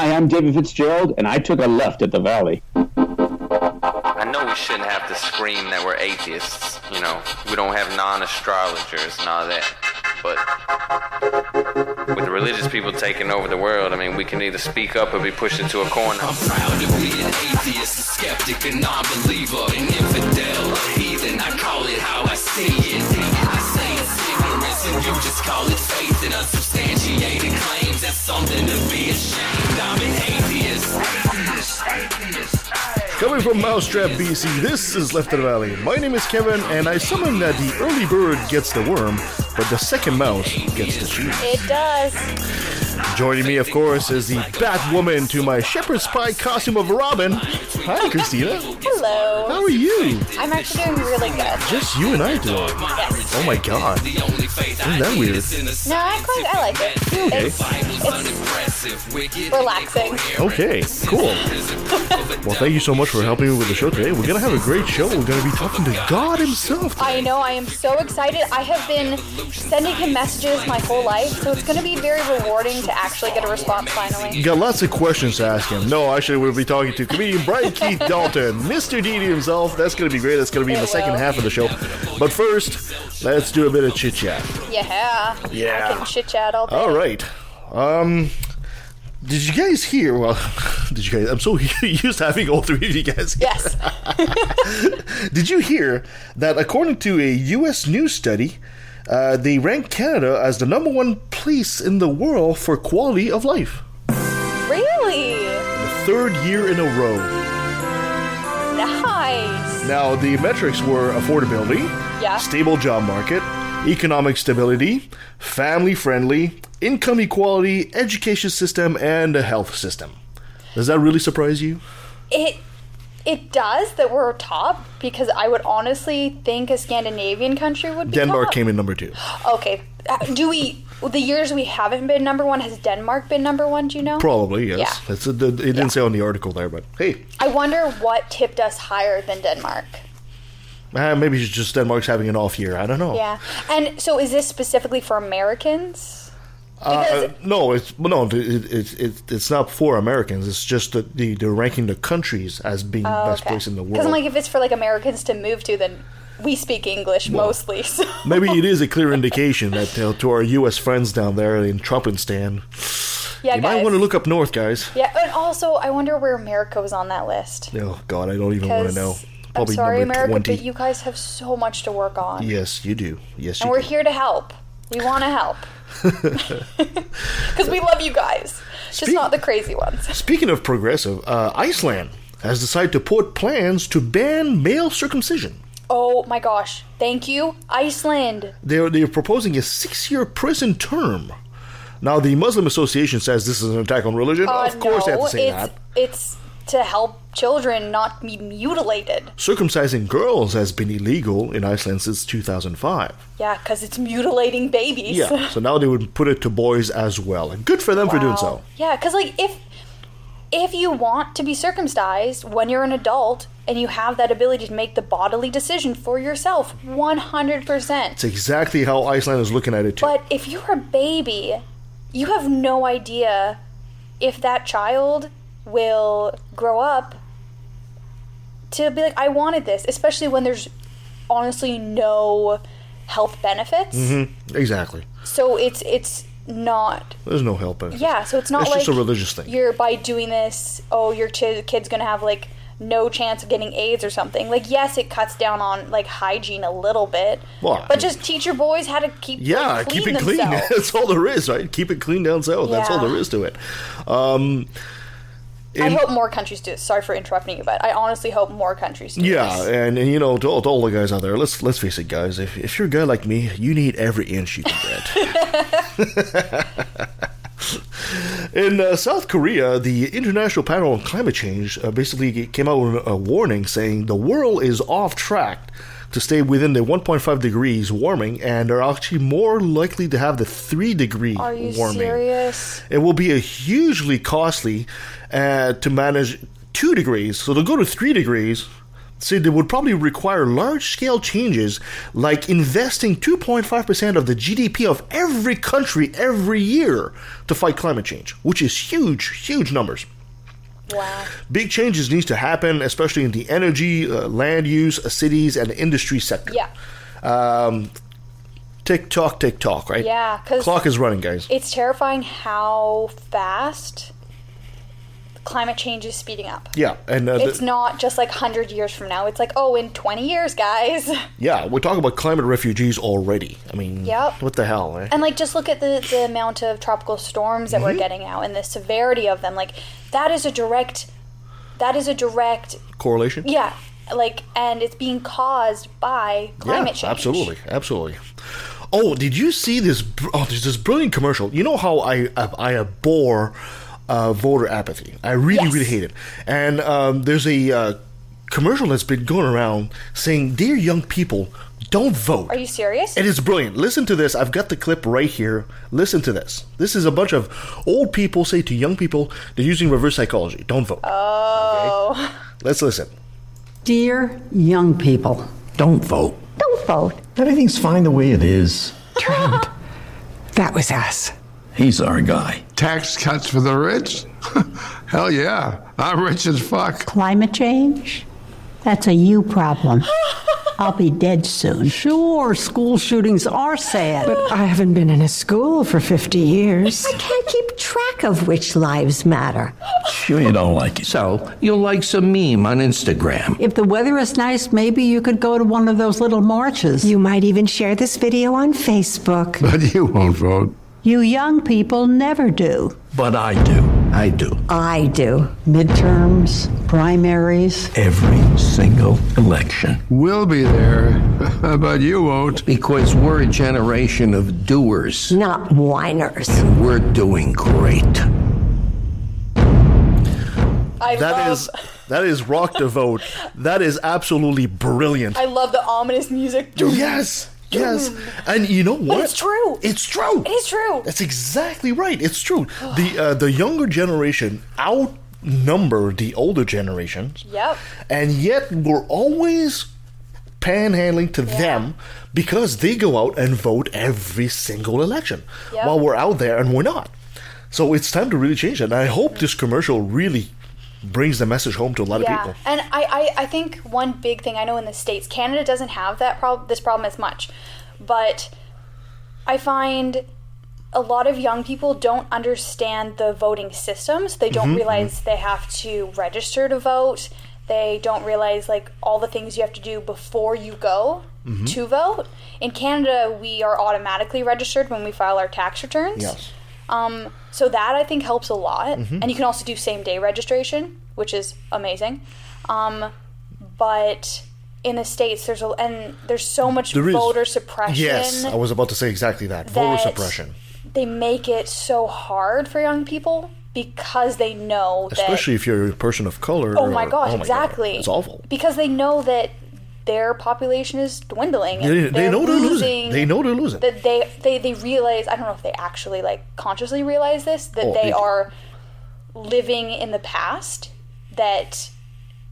Hi, I'm David Fitzgerald, and I took a left at the Valley. I know we shouldn't have to scream that we're atheists. You know, we don't have non astrologers and all that. But with the religious people taking over the world, I mean, we can either speak up or be pushed into a corner. I'm proud to be an atheist, a skeptic, a non-believer, an infidel, a heathen. I call it how I see it. And you just call it faith in unsubstantiated claims. That's something to be ashamed. I'm an atheist. Atheist, atheist. Coming from Mousetrap, BC, this is Left of the Valley. My name is Kevin, and I summon that the early bird gets the worm, but the second mouse gets the cheese. It does. Joining me, of course, is the Batwoman to my shepherd's pie costume of Robin. Hi, Kristina. Hello. How are you? I'm actually doing really good. Just you and I today. Yes. Oh my god. The only faith I Isn't that weird? is in the No, I quite I like it. Okay. It's, it's relaxing. Okay, cool. Well, thank you so much for helping me with the show today. We're gonna have a great show. We're gonna be talking to God Himself. today. I know I am so excited. I have been sending him messages my whole life, so it's going to be very rewarding to actually get a response finally. You got lots of questions to ask him. No, actually, we'll be talking to comedian Brian Keith Dalton, Mr. D himself. That's going to be great. That's going to be in the It second half of the show. But first, let's do a bit of chit chat. Yeah. Yeah. I can chit chat all day. All right. Um, did you guys hear? Well, did you guys? I'm so used to having all three of you guys. here. Yes. Did you hear that according to a U.S. news study, uh, they ranked Canada as the number one place in the world for quality of life? really? The third year in a row. Nice. Now, the metrics were affordability, Yeah. stable job market, economic stability, family friendly, income equality, education system, and a health system. Does that really surprise you? It it does that we're top because I would honestly think a Scandinavian country would be Denmark top. came in number two. Okay. Uh, Do we the years we haven't been number one has Denmark been number one? Do you know? Probably, yes. Yeah. That's it didn't say on the article there, but hey, I wonder what tipped us higher than Denmark. Uh, maybe it's just Denmark's having an off year. I don't know. Yeah. And so is this specifically for Americans? Because Uh, no, it's no, it, it, it, it's not for Americans. It's just that the they're ranking the countries as being the best place in the Because world. I'm like, if it's for like Americans to move to, then we speak English mostly. So. Maybe it is a clear indication that uh, to our U.S. friends down there in Trumpinstan, Yeah, you guys. might want to look up north, guys. Yeah, and also I wonder where America was on that list. Oh God, I don't even want to Because know. I'm sorry, America, twenty. but you guys have so much to work on, yes, you do. Yes, and we're do. here to help. We want to help because we love you guys, just Speak- not the crazy ones. Speaking of progressive, uh, Iceland has decided to put plans to ban male circumcision. Oh my gosh! Thank you, Iceland. They're they're proposing a six-year prison term. Now, the Muslim Association says this is an attack on religion. Uh, of course, they have no, to say it's that. it's to help children not be mutilated. Circumcising girls has been illegal in Iceland since 2005. Yeah, because it's mutilating babies. Yeah, so now they would put it to boys as well, and good for them for doing so. Yeah, because like if if you want to be circumcised when you're an adult and you have that ability to make the bodily decision for yourself, one hundred percent. It's exactly how Iceland is looking at it too. But if you're a baby, you have no idea if that child will grow up to be like, I wanted this, especially when there's honestly no health benefits. Mm-hmm. exactly. So it's it's not There's no help in it. yeah, so it's not It's like just a religious thing. You're by doing this, oh, your ch- kid's gonna have like no chance of getting AIDS or something. Like, yes, it cuts down on like hygiene a little bit, Well, but just teach your boys how to keep Yeah, like, keep it clean. That's all there is, right? Keep it clean down south. That's all there is to it. Um, I hope more countries do. Sorry for interrupting you, but I honestly hope more countries do. yeah, this. and, and you know, to all, to all the guys out there, let's let's face it, guys. If if you're a guy like me, you need every inch you can get. In uh, South Korea, the International Panel on Climate Change uh, basically came out with a warning saying the world is off track to stay within the 1.5 degrees warming, and are actually more likely to have the 3 degree Are you warming. serious? It will be a hugely costly uh, to manage 2 degrees. So they'll go to 3 degrees, said it would probably require large scale changes like investing 2.5% of the GDP of every country every year to fight climate change, which is huge, huge numbers. Wow. Big changes needs to happen, especially in the energy, uh, land use, uh, cities, and industry sector. Yeah. Um, tick tock, tick tock, right? Yeah, 'cause- clock is running, guys. It's terrifying how fast climate change is speeding up. yeah, and uh, It's the- not just like 100 years from now. It's like, oh, in 20 years, guys. yeah, we're talking about climate refugees already. I mean, Yep. what the hell, eh? And like, just look at the, the amount of tropical storms that Mm-hmm. we're getting now and the severity of them. Like, that is a direct, that is a direct, Correlation? yeah, like, and it's being caused by climate yeah, change. Absolutely, absolutely. Oh, did you see this? Oh, there's this brilliant commercial. You know how I I, I abhor uh, voter apathy. I really, Yes. really hate it. And um, there's a uh, commercial that's been going around saying, "Dear young people, don't vote." Are you serious? It is brilliant. Listen to this. I've got the clip right here. Listen to this. This is a bunch of old people say to young people they're using reverse psychology. Don't vote. oh. Let's listen. Dear young people, Don't vote. Don't vote. Everything's fine the way it is. Trump. that was us. He's our guy. Tax cuts for the rich? Hell yeah. I'm rich as fuck. climate change? That's a you problem. I'll be dead soon. Sure, school shootings are sad. But I haven't been in a school for 50 years. I can't keep track of which lives matter. Sure you don't like it. So, you'll like some meme on Instagram. if the weather is nice, maybe you could go to one of those little marches. You might even share this video on Facebook. But you won't vote. You young people never do. But I do. I do. I do. Midterms, primaries. Every single election. We'll be there, but you won't. Because we're a generation of doers. Not whiners. And we're doing great. I That love, is that is rock to vote. That is absolutely brilliant. I love the ominous music. Do yes, yes. And you know what? it's true. It's true. It is true. That's exactly right. It's true. The uh, the younger generation outnumber the older generations. Yep. And yet we're always panhandling to them because they go out and vote every single election Yep. while we're out there and we're not. So it's time to really change it. And I hope this commercial really brings the message home to a lot of people. And I, I, I think one big thing I know in the States, Canada doesn't have that problem this problem as much. But I find a lot of young people don't understand the voting systems. They don't mm-hmm, realize mm-hmm. they have to register to vote. They don't realize like all the things you have to do before you go mm-hmm. to vote. In Canada, we are automatically registered when we file our tax returns. Yes. Um, so that I think helps a lot, and you can also do same day registration, which is amazing. Um, but in the states, there's a and there's so much There is- voter suppression. Yes, I was about to say exactly that. Voter suppression. They make it so hard for young people because they know that. Especially if you're a person of color. oh my or- gosh, oh my exactly. It's awful. Because they know that their population is dwindling. and They, they know they're losing. losing They know they're losing. that they, they they realize I don't know if they actually like consciously realize this that Oh, they they are living in the past that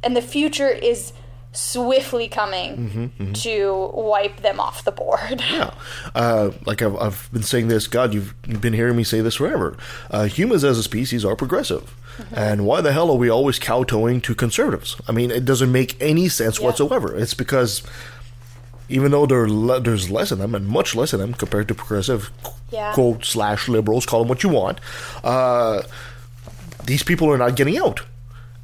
and the future is swiftly coming to wipe them off the board. Mm-hmm, Yeah, uh, like I've, I've been saying this. God, you've, you've been hearing me say this forever. Uh, humans as a species are progressive, and why the hell are we always kowtowing to conservatives? I mean, it doesn't make any sense Yeah. whatsoever. It's because even though there le- there's less of them and much less of them compared to progressive Yeah. quote slash liberals, call them what you want. Uh, these people are not getting out,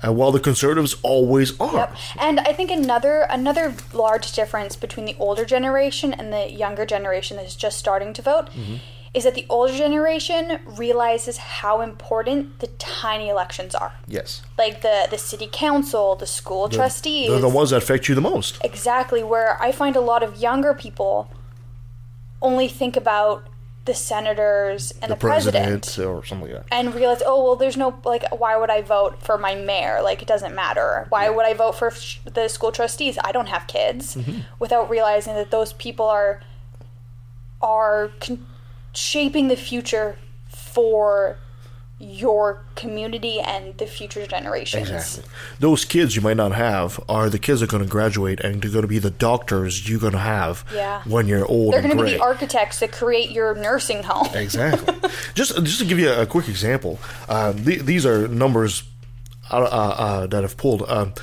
and while the conservatives always are. Yep. And I think another another large difference between the older generation and the younger generation that is just starting to vote Mm-hmm. is that the older generation realizes how important the tiny elections are. Yes, Like the the city council, the school trustees. they're the ones that affect you the most. Exactly, where I find a lot of younger people only think about the senators and the, The president, president or something like that. and realize, oh well, there's no like, why would I vote for my mayor? Like, it doesn't matter. Why would I vote for the school trustees? I don't have kids. Mm-hmm. Without realizing that those people are are con- shaping the future for your community and the future generations. Exactly. Those kids you might not have are the kids that are going to graduate and they're going to be the doctors you're going to have Yeah. when you're old They're going to be the architects that create your nursing home. Exactly. just just to give you a quick example, uh, the, these are numbers uh, uh, uh, that I've pulled. Um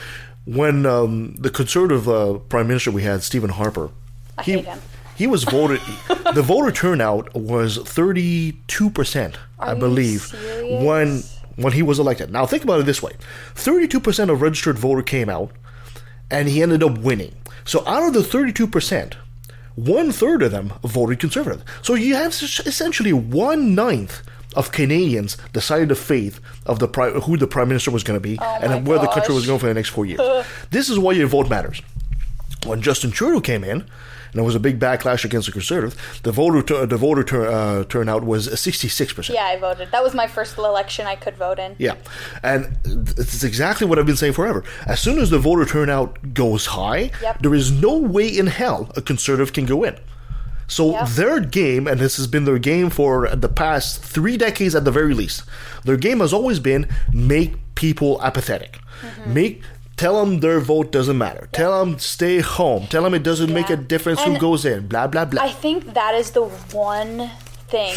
when um, the conservative uh, prime minister we had, Stephen Harper, I he hate him. He was voted. the voter turnout was thirty two percent, I believe, serious? when when he was elected. Now think about it this way: thirty two percent of registered voter came out, and he ended up winning. So out of the thirty two percent, one third of them voted conservative. So you have essentially one ninth of Canadians decided the fate of the pri- who the prime minister was going to be Oh and where the country was going for the next four years. this is why your vote matters. When Justin Trudeau came in, and there was a big backlash against the conservative, the voter the voter uh, turnout was sixty six percent. Yeah, I voted. That was my first election I could vote in. Yeah, and it's exactly what I've been saying forever. As soon as the voter turnout goes high, Yep. there is no way in hell a conservative can go in. So Yep. their game, and this has been their game for the past three decades at the very least, their game has always been make people apathetic, Mm-hmm. make tell them their vote doesn't matter, tell them stay home, tell them it doesn't make a Yeah. difference who goes in, blah blah blah. I think that is the one thing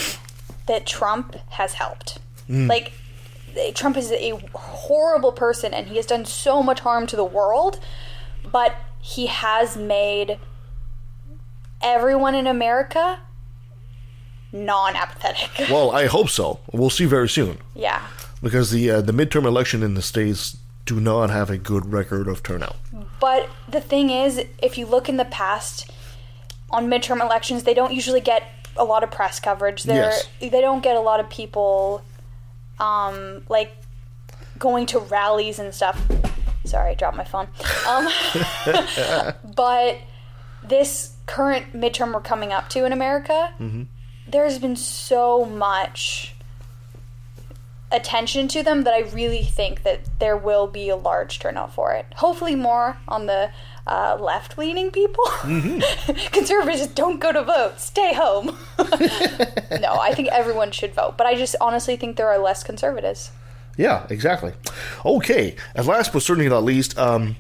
that Trump has helped. Mm. Like, Trump is a horrible person and he has done so much harm to the world, but he has made everyone in America non apathetic. well, I hope so. We'll see very soon. yeah. because the uh, the midterm election in the states do not have a good record of turnout. But the thing is, if you look in the past on midterm elections, they don't usually get a lot of press coverage. They're, Yes. They don't get a lot of people, um, like going to rallies and stuff. Sorry, I dropped my phone. Um, but this current midterm we're coming up to in America, there's been so much attention to them that I really think that there will be a large turnout for it. Hopefully, more on the uh, left leaning people. Conservatives don't go to vote, stay home. no, I think everyone should vote, but I just honestly think there are less conservatives. Yeah, exactly. Okay, and last but certainly not least, um,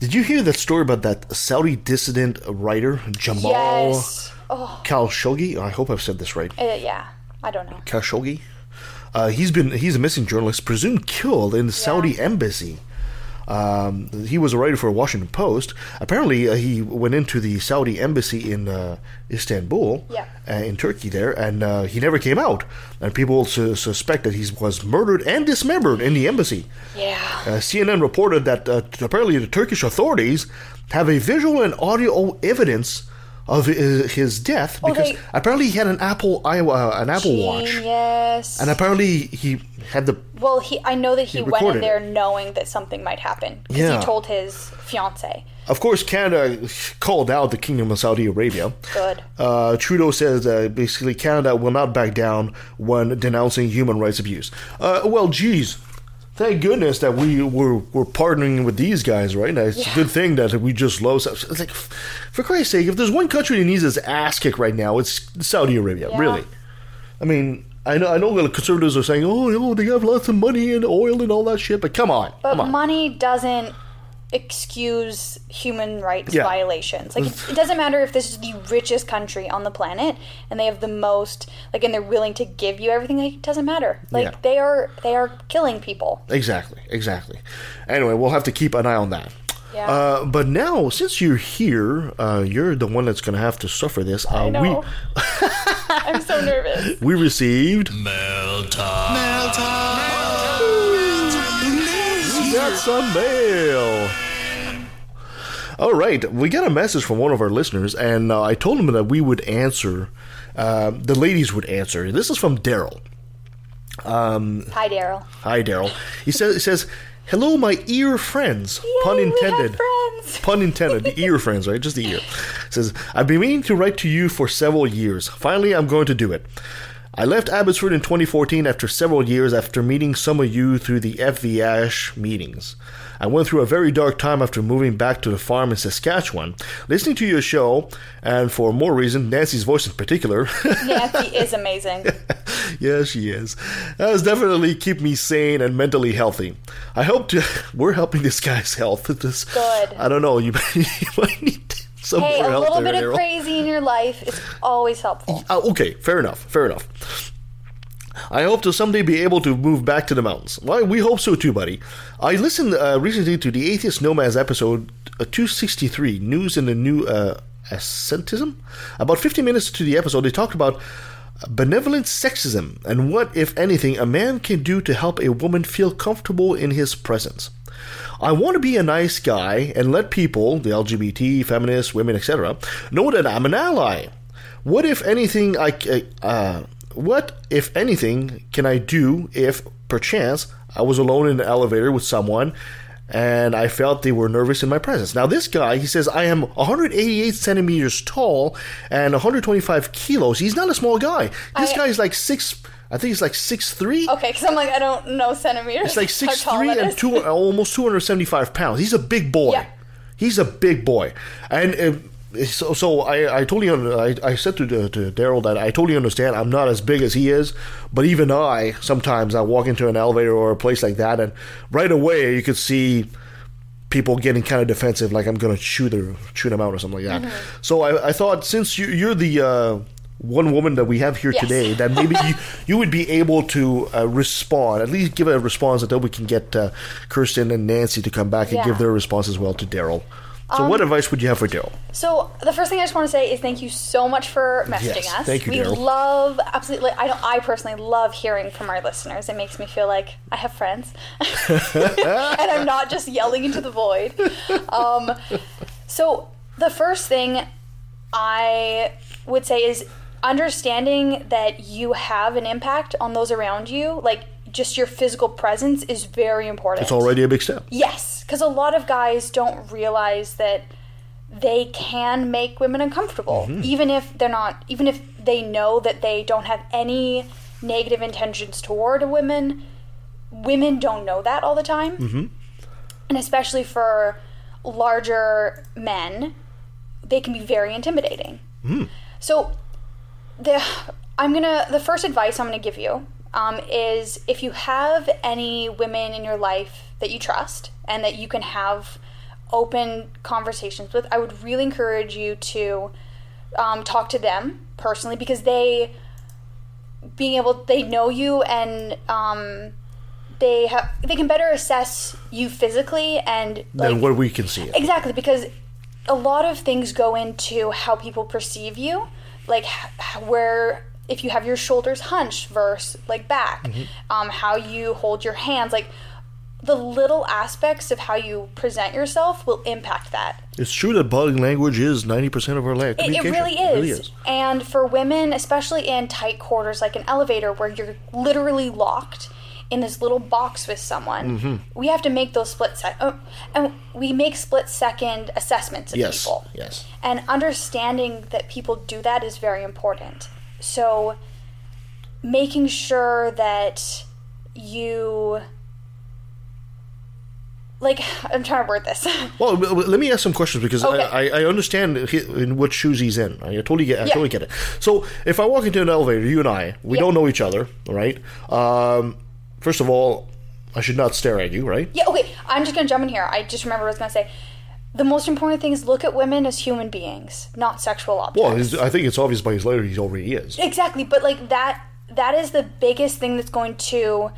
did you hear that story about that Saudi dissident writer Jamal Yes. Oh, Khashoggi? I hope I've said this right. uh, yeah. I don't know. Khashoggi. Uh, he's been he's a missing journalist, presumed killed in the Saudi embassy. Um, he was a writer for the Washington Post. Apparently, uh, he went into the Saudi embassy in uh, Istanbul, Yeah. uh, in Turkey, there, and uh, he never came out. And people su- suspect that he was murdered and dismembered in the embassy. Yeah. Uh, CNN reported that uh, apparently the Turkish authorities have a visual and audio evidence of his, his death Oh, because they- apparently he had an Apple iWatch uh, an Apple Watch, Genius. and apparently he had the Well, he I know that he, He went in there knowing that something might happen because Yeah. he told his fiance. Of course, Canada called out the Kingdom of Saudi Arabia. Good. Uh, Trudeau says uh, basically Canada will not back down when denouncing human rights abuse. Uh, well, geez, thank goodness that we were, were partnering with these guys, right? And it's a good thing that we just love. It's like, for Christ's sake, if there's one country that needs its ass kicked right now, it's Saudi Arabia. Yeah. Really. I mean, I know I know the conservatives are saying, oh, you know, they have lots of money and oil and all that shit, but come on, But come on. money doesn't excuse human rights Yeah. violations. Like it, it doesn't matter if this is the richest country on the planet and they have the most like and they're willing to give you everything. Like, it doesn't matter. Like Yeah. they are they are killing people. Exactly, exactly. Anyway, we'll have to keep an eye on that. Yeah. Uh, but now, since you're here, uh, you're the one that's going to have to suffer this. Uh, I know. I'm so nervous. We we received. Mail time. We got some mail. All right, we got a message from one of our listeners, and uh, I told him that we would answer. Uh, the ladies would answer. This is from Daryl. Um, Hi, Daryl. Hi, Daryl. He says, he says, "Hello, my ear friends." Pun we have intended. friends. Pun intended. The ear friends, right? Just the ear. He says, "I've been meaning to write to you for several years. Finally, I'm going to do it." I left Abbotsford in 2014 after several years after meeting some of you through the FVAsh meetings. I went through a very dark time after moving back to the farm in Saskatchewan. Listening to your show, and for more reason, Nancy's voice in particular, Nancy is amazing. yeah, she is. That has definitely keep me sane and mentally healthy. I hope to, we're helping this guy's health. This, Good. I don't know. You, you might need some hey, a little bit of Daryl. crazy in your life is always helpful. Uh, okay, fair enough. Fair enough. I hope to someday be able to move back to the mountains. Well, we hope so too, buddy. I listened uh, recently to the Atheist Nomads episode uh, 263, News in the New uh, Ascentism. About 50 minutes to the episode, they talked about benevolent sexism and what, if anything, a man can do to help a woman feel comfortable in his presence. I want to be a nice guy and let people, the LGBT, feminists, women, etc., know that I'm an ally. What if anything I uh, what if anything can I do if perchance I was alone in an elevator with someone and I felt they were nervous in my presence? Now this guy, he says I am 188 centimeters tall and 125 kilos. He's not a small guy. This I- guy is like six. I think he's like six three. Okay, because I'm like, I don't know centimeters. It's like six three and two, almost two hundred seventy five pounds. He's a big boy. Yeah. He's a big boy, and. Uh, so, so I, I totally un- I, I said to, the- to Daryl that I totally understand I'm not as big as he is, but even I sometimes I walk into an elevator or a place like that, and right away you could see people getting kind of defensive, like I'm going to shoot her, shoot him out or something like that. Mm-hmm. So I, I thought since you, you're the uh, one woman that we have here Yes. today, that maybe you, you would be able to uh, respond, at least give a response until we can get uh, Kirsten and Nancy to come back and give their response as well to Daryl. So, what advice would you have for Daryl? So the first thing I just want to say is thank you so much for messaging Yes, us. thank you, we love absolutely. I don't. I personally love hearing from our listeners. It makes me feel like I have friends, and I'm not just yelling into the void. Um, so the first thing I would say is understanding that you have an impact on those around you. Like just your physical presence is very important. It's already a big step. Yes, because a lot of guys don't realize that they can make women uncomfortable, Mm-hmm. even if they're not, even if they know that they don't have any negative intentions toward women. Women don't know that all the time, Mm-hmm. and especially for larger men, they can be very intimidating. Mm. So, the I'm gonna the first advice I'm gonna give you um, is if you have any women in your life that you trust and that you can have open conversations with, I would really encourage you to um, talk to them personally because they being able they know you and um, they have they can better assess you physically and like Than what we can see. Exactly, because a lot of things go into how people perceive you, like where if you have your shoulders hunched versus like back, Mm-hmm. um, how you hold your hands, like the little aspects of how you present yourself will impact that. It's true that body language is 90% of our life. It, really it really is. And for women, especially in tight quarters like an elevator where you're literally locked in this little box with someone, Mm-hmm. we have to make those split second, oh, and we make split second assessments of Yes. people. Yes. And understanding that people do that is very important. So making sure that you like I'm trying to word this. Well, let me ask some questions because Okay. I, I, I understand in what shoes he's in. I totally get. I Yeah. totally get it. So, if I walk into an elevator, you and I, we Yeah. don't know each other, right? Um, first of all, I should not stare at you, right? Yeah, okay. I'm just gonna jump in here. I just remember what I was gonna say. The most important thing is look at women as human beings, not sexual objects. Well, I think it's obvious by his letter he already is. exactly, but like that that is the biggest thing that's going to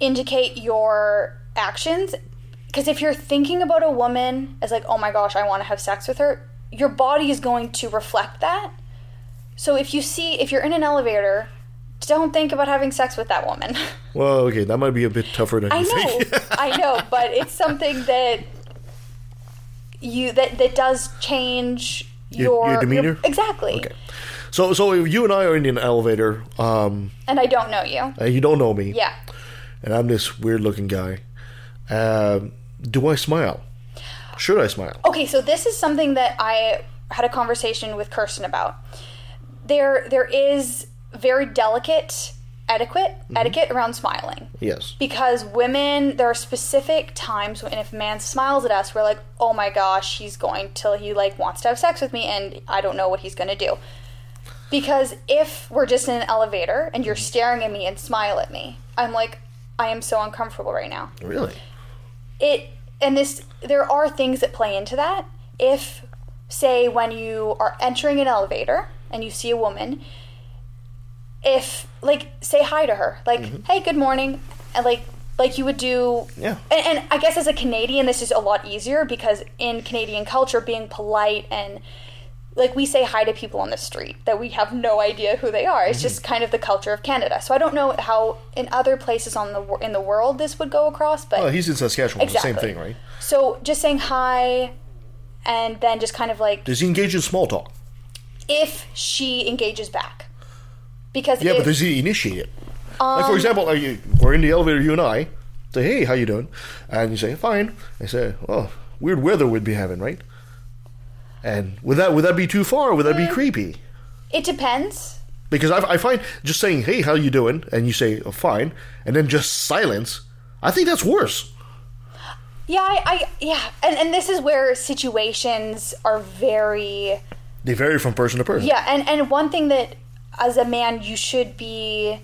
indicate your actions. Because if you're thinking about a woman as like, oh my gosh, I want to have sex with her, your body is going to reflect that. So if you see, if you're in an elevator, don't think about having sex with that woman. Well, okay, that might be a bit tougher than I you know, think. I know, but it's something that you that that does change Your- your your demeanor? exactly. Okay. So, so you and I are in an elevator, um, And I don't know you. and you don't know me, Yeah. and I'm this weird-looking guy, um, do I smile? Should I smile? Okay, so this is something that I had a conversation with Kirsten about. There there is very delicate etiquette mm-hmm. etiquette around smiling. Yes. Because women, there are specific times when if a man smiles at us, we're like, oh my gosh, he's going till he like wants to have sex with me, and I don't know what he's gonna do. Because if we're just in an elevator and you're mm-hmm. staring at me and smile at me, I'm like, I am so uncomfortable right now. Really? It and this there are things that play into that. If say when you are entering an elevator and you see a woman, if like say hi to her, like mm-hmm. hey, good morning, and like like you would do Yeah. and, and I guess as a Canadian, this is a lot easier because in Canadian culture, being polite and like we say hi to people on the street that we have no idea who they are. It's mm-hmm. just kind of the culture of Canada. So I don't know how in other places on the in the world this would go across, but Oh, he's in Saskatchewan. The same thing, right? so just saying hi, and then just kind of like Does he engage in small talk? if she engages back, because Yeah, but does he initiate it? like for Um, example, like you, we're in the elevator, you and I. Say, hey, how you doing? And you say, fine. I say, oh, weird weather we'd be having, right? And would that would that be too far? Would that be creepy? it depends. Because I, I find just saying, hey, how you doing? And you say, oh, fine, and then just silence. I think that's worse. Yeah, I, I yeah, and and this is where situations are very They vary from person to person. Yeah, and and one thing that as a man you should be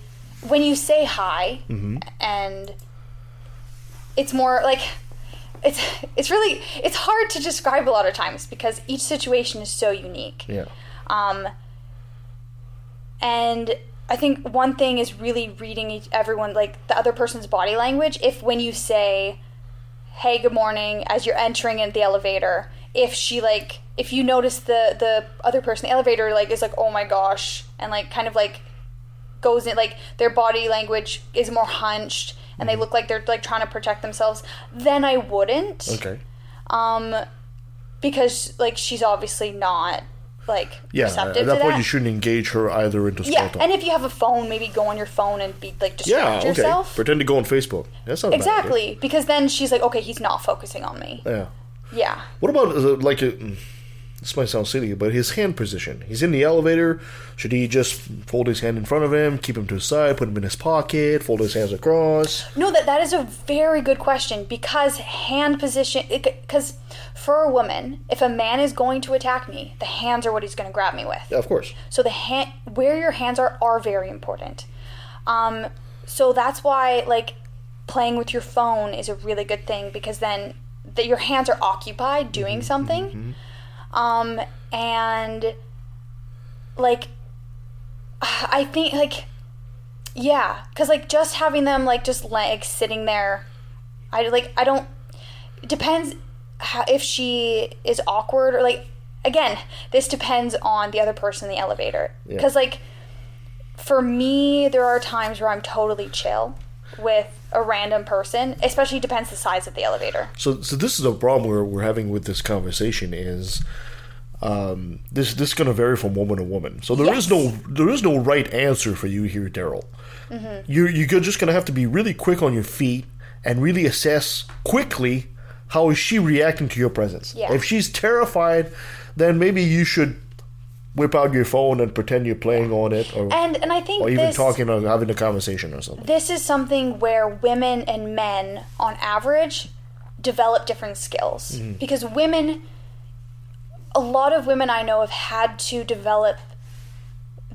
when you say hi Mm-hmm. and it's more like it's it's really it's hard to describe a lot of times because each situation is so unique. Yeah. Um and I think one thing is really reading each, everyone like the other person's body language if when you say hey good morning as you're entering in the elevator if she like if you notice the the other person the elevator like is like oh my gosh and like kind of like goes in like their body language is more hunched and they look like they're like trying to protect themselves then i wouldn't Okay. um because like she's obviously not like Yeah. At that to point, you shouldn't engage her either into yeah and if you have a phone maybe go on your phone and be like yeah. distract Okay. yourself Pretend to go on Facebook. That's not exactly because then she's like okay he's not focusing on me Yeah. Yeah What about uh, like a, this might sound silly, but his hand position? He's in the elevator. Should he just fold his hand in front of him, keep him to his side, put him in his pocket, fold his hands across? No, that that is a very good question because hand position. Because for a woman, if a man is going to attack me, the hands are what he's going to grab me with. Yeah, of course. So the hand, where your hands are, are very important. Um, so that's why like playing with your phone is a really good thing because then that your hands are occupied doing something. Um, and like I think like yeah, because like just having them like just like sitting there, I like I don't. It depends how, if she is awkward or like again. This depends on the other person in the elevator Yeah. because like for me there are times where I'm totally chill with a random person. Especially depends the size of the elevator. So, so this is a problem we're, we're having with this conversation is um, this this is going to vary from woman to woman. So there is Yes. no there is no right answer for you here, Daryl. Mhm. You you're just going to have to be really quick on your feet and really assess quickly how is she reacting to your presence. Yeah. If she's terrified, then maybe you should whip out your phone and pretend you're playing on it, or And and I think or even this, talking or having a conversation or something. this is something where women and men on average develop different skills Mhm. because women a lot of women i know have had to develop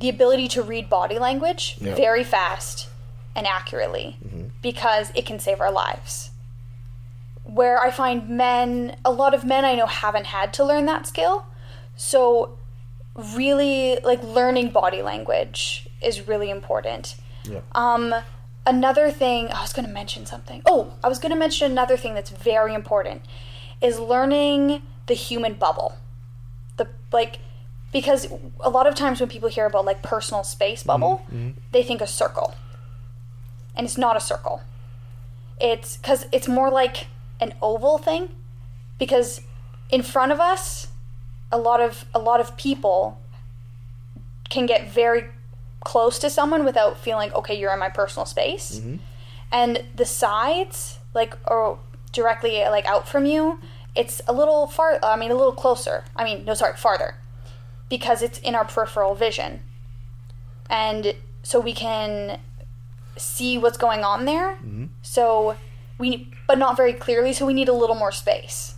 the ability to read body language Yeah. very fast and accurately because it can save our lives where i find men a lot of men i know haven't had to learn that skill so really like learning body language is really important Yeah. um, another thing, I was going to mention something. Oh, I was going to mention another thing that's very important is learning the human bubble. The like because a lot of times when people hear about like personal space bubble, they think a circle. And it's not a circle. It's cuz it's more like an oval thing because in front of us a lot of a lot of people can get very close to someone without feeling okay you're in my personal space. Mm-hmm. And the sides like or directly like out from you it's a little far i mean a little closer. I mean no sorry farther. Because it's in our peripheral vision. And so we can see what's going on there. Mm-hmm. So we but not very clearly so we need a little more space.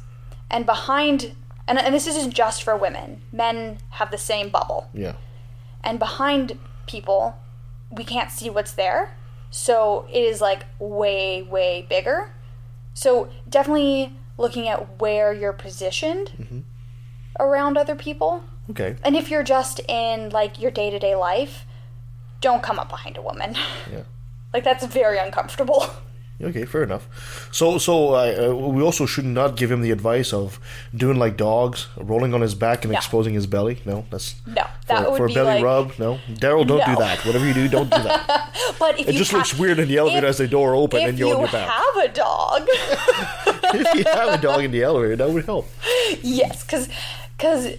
And behind and, and this isn't just for women men have the same bubble Yeah. and behind people, we can't see what's there. So it is like way, way bigger. So definitely looking at where you're positioned mm-hmm. around other people. Okay. And if you're just in like your day to day life, don't come up behind a woman. Yeah. like that's very uncomfortable. Okay, fair enough. So, so uh, uh, we also should not give him the advice of doing like dogs, rolling on his back and No. exposing his belly. No, that's No, that for, would for a be belly like- rub. No, Daryl, don't do that. Whatever you do, don't do that. But if It you just looks weird in the elevator if- as the door open and you're you on your back. have a dog, if you have a dog in the elevator, that would help. yes, because because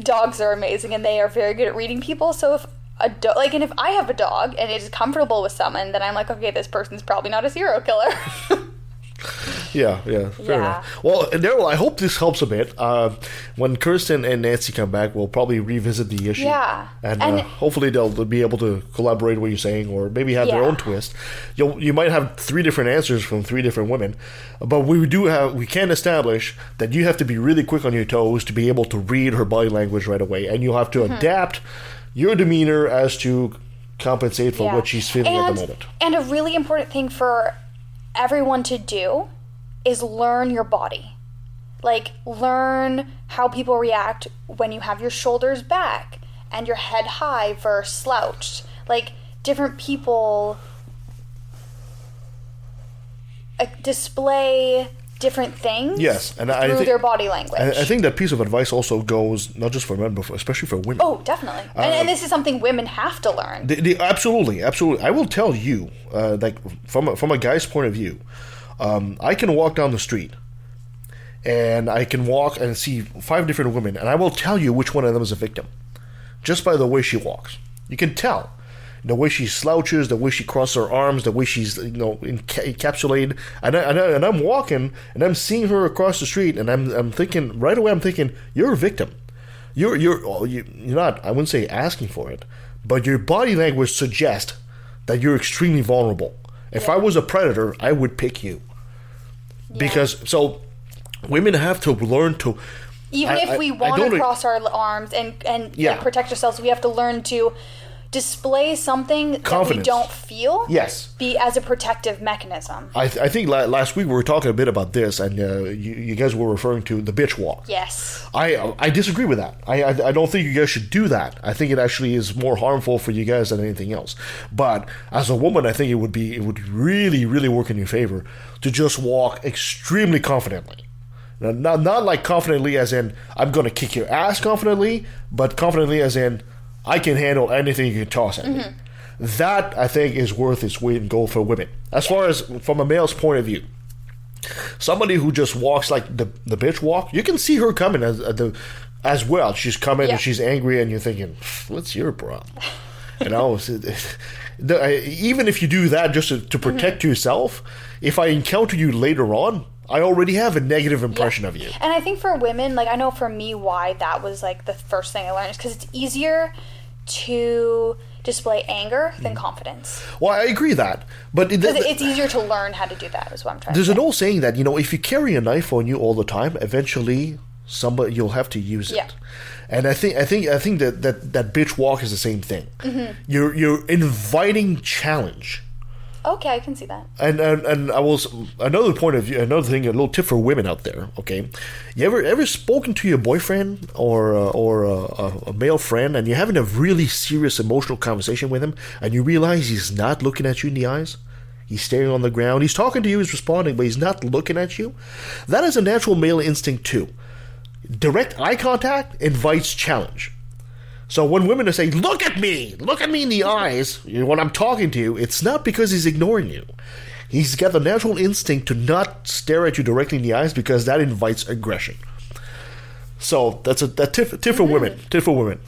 dogs are amazing and they are very good at reading people. So if a do- like, and if I have a dog and it is comfortable with someone, then I'm like, okay, this person's probably not a serial killer. Yeah, yeah, fair Yeah. enough. Well, Daryl, I hope this helps a bit. Uh, when Kirsten and Nancy come back, we'll probably revisit the issue. Yeah. and, And- uh, hopefully they'll be able to collaborate what you're saying, or maybe have their own twist. You you might have three different answers from three different women, but we do have we can establish that you have to be really quick on your toes to be able to read her body language right away, and you'll have to Mhm. adapt your demeanor as to compensate for Yeah. what she's feeling at the moment. And a really important thing for everyone to do is learn your body. Like, learn how people react when you have your shoulders back and your head high versus slouched. Like, different people uh, display different things Yes, and through I think their body language. I, I think that piece of advice also goes not just for men, but for, especially for women. oh, definitely. and, and this is something women have to learn. Absolutely, absolutely. I will tell you, uh, like from a, from a guy's point of view, um, I can walk down the street, and I can walk and see five different women, and I will tell you which one of them is a victim, just by the way she walks. You can tell. The way she slouches, the way she crosses her arms, the way she's you know enca- encapsulated, and, I, and, I, and I'm walking and I'm seeing her across the street, and I'm I'm thinking right away I'm thinking you're a victim, you're you're oh, you, you're not I wouldn't say asking for it, but your body language suggests that you're extremely vulnerable. If I was a predator, I would pick you. Because so women have to learn to even I- if we want to cross our arms and and Yeah. like, protect ourselves, we have to learn to display something that we don't feel. Yes. Be as a protective mechanism. I, th- I think la- last week we were talking a bit about this, and uh, you, you guys were referring to the bitch walk. Yes. I I disagree with that. I, I I don't think you guys should do that. I think it actually is more harmful for you guys than anything else. But as a woman, I think it would be it would really really work in your favor to just walk extremely confidently. Now, Not not like confidently as in I'm going to kick your ass confidently, but confidently as in I can handle anything you can toss at me. That I think is worth its weight in gold for women. As far as from a male's point of view, somebody who just walks like the the bitch walk, you can see her coming as uh, the as well. She's coming Yeah. and she's angry, and you're thinking, "What's your problem?" You know, even if you do that just to, to protect yourself, if I encounter you later on, I already have a negative impression of you. And I think for women, like I know for me, why that was like the first thing I learned is because it's easier to display anger than Mm-hmm. confidence. Well, I agree that, but it, Because it's easier to learn how to do that. Is what I'm trying There's to an old saying that you know if you carry a knife on you all the time, eventually somebody you'll have to use it. Yeah. And I think I think I think that that, that bitch walk is the same thing. Mhm. You're you're inviting challenge. Okay, I can see that. And, and and I was another point of view, another thing, a little tip for women out there. Okay, you ever ever spoken to your boyfriend or uh, or uh, a, a male friend, and you're having a really serious emotional conversation with him, and you realize he's not looking at you in the eyes. He's staring on the ground. He's talking to you. He's responding, but he's not looking at you. That is a natural male instinct too. Direct eye contact invites challenge. So when women are saying, "Look at me, look at me in the eyes," you know, when I'm talking to you, it's not because he's ignoring you. He's got the natural instinct to not stare at you directly in the eyes because that invites aggression. So that's a that tip, tip for women. Tip for women.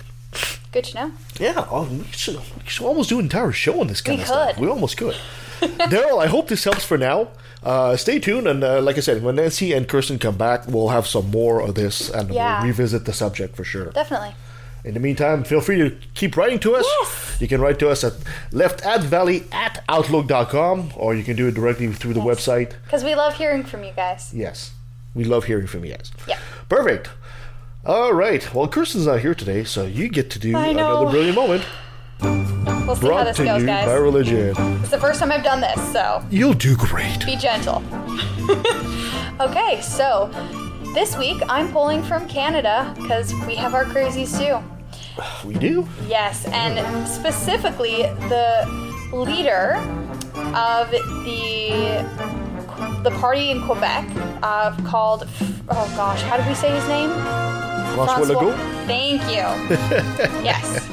Good to know. Yeah, oh, we, should, we should almost do an entire show on this kind We of stuff. could. We almost could. Daryl, I hope this helps for now. Uh, stay tuned, and uh, like I said, when Nancy and Kirsten come back, we'll have some more of this, and Yeah. we'll revisit the subject for sure. Definitely. In the meantime, feel free to keep writing to us. You can write to us at leftadvalley at outlook.com, or you can do it directly through the website. Because we love hearing from you guys. Yes, we love hearing from you guys. Yeah. Perfect. All right. Well, Kirsten's not here today, so you get to do another brilliant moment We'll see how this to goes, you guys. by religion. It's the first time I've done this, so You'll do great. be gentle. okay, so this week I'm pulling from Canada because we have our crazies too. We do. Yes, and specifically the leader of the the party in Quebec uh, called oh gosh, how did we say his name? Francois Legault. Thank you. yes.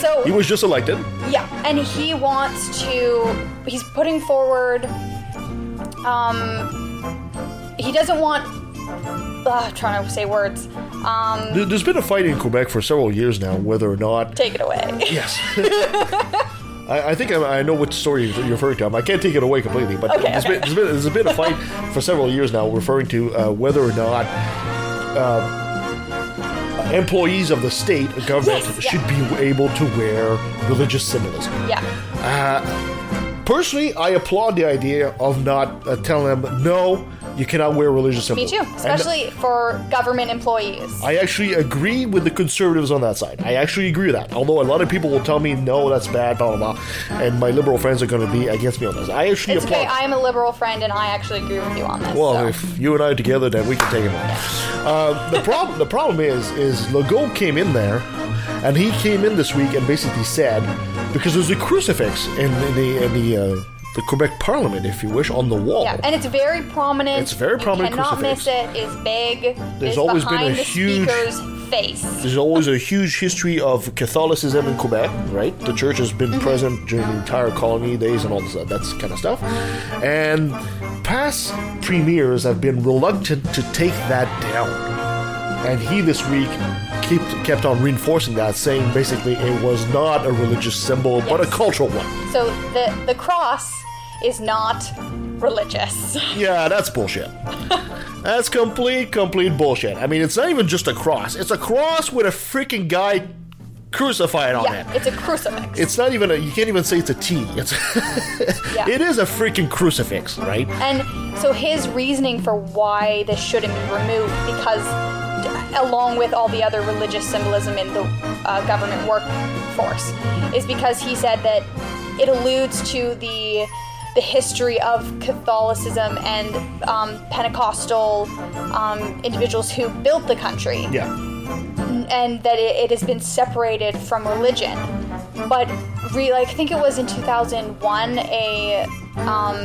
So He was just elected. yeah, and he wants to. He's putting forward. Um, he doesn't want. Uh, I'm trying to say words. Um, There- There's been a fight in Quebec for several years now, whether or not. take it away. Yes. I, I think I, I know what story you're referring to. I can't take it away completely, but Okay, there's, okay. Been, there's, been, there's been a fight for several years now referring to uh, whether or not uh, employees of the state government Yes, yeah. should be able to wear religious symbolism. Yeah. Personally, I applaud the idea of not uh, telling them, no, you cannot wear religious symbols. Me too, And especially for government employees. I actually agree with the conservatives on that side. I actually agree with that. Although a lot of people will tell me, no, that's bad, blah, blah, blah. And my liberal friends are going to be against me on this. I actually It's applaud. okay. I am a liberal friend, and I actually agree with you on this. well, so. if you and I are together, then we can take him on. Uh, the problem, the problem is, is Legault came in there, and he came in this week and basically said, because there's a crucifix in, in the in the uh, the Quebec Parliament, if you wish, on the wall. yeah, and it's very prominent. It's very prominent You cannot miss it. It's big. There's it's always been behind a the huge- speaker's face. There's always a huge history of Catholicism in Quebec, right? The church has been mm-hmm. present during the entire colony days and all this, that kind of stuff. And past premiers have been reluctant to take that down. And he this week kept, kept on reinforcing that, saying basically it was not a religious symbol, but a cultural one. So the the cross is not religious. Yeah, that's bullshit. that's complete, complete bullshit. I mean, it's not even just a cross, it's a cross with a freaking guy crucified on it. yeah, it's a crucifix. It's not even a. You can't even say it's a T. It's. Yeah. It is a freaking crucifix, right? And so his reasoning for why this shouldn't be removed, because along with all the other religious symbolism in the uh, government workforce, is because he said that it alludes to the the history of Catholicism and um, Pentecostal um, individuals who built the country Yeah. and that it, it has been separated from religion. But re, like, I think it was in 2001, a um,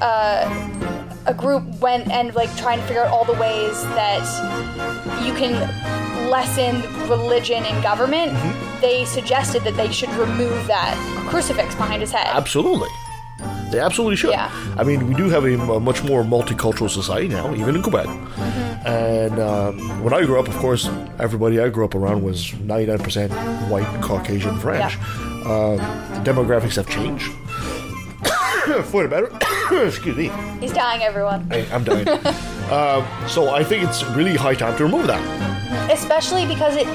uh, a group went and like trying to figure out all the ways that you can lessen religion in government. They suggested that they should remove that crucifix behind his head. Absolutely. They absolutely should. Yeah. I mean, we do have a, a much more multicultural society now, even in Quebec. Mm-hmm. And um, when I grew up, of course, everybody I grew up around was 99% white, Caucasian, French. Um, the demographics have changed. For the better. Excuse me. He's dying, everyone. I, I'm dying. uh, so I think it's really high time to remove that. especially because it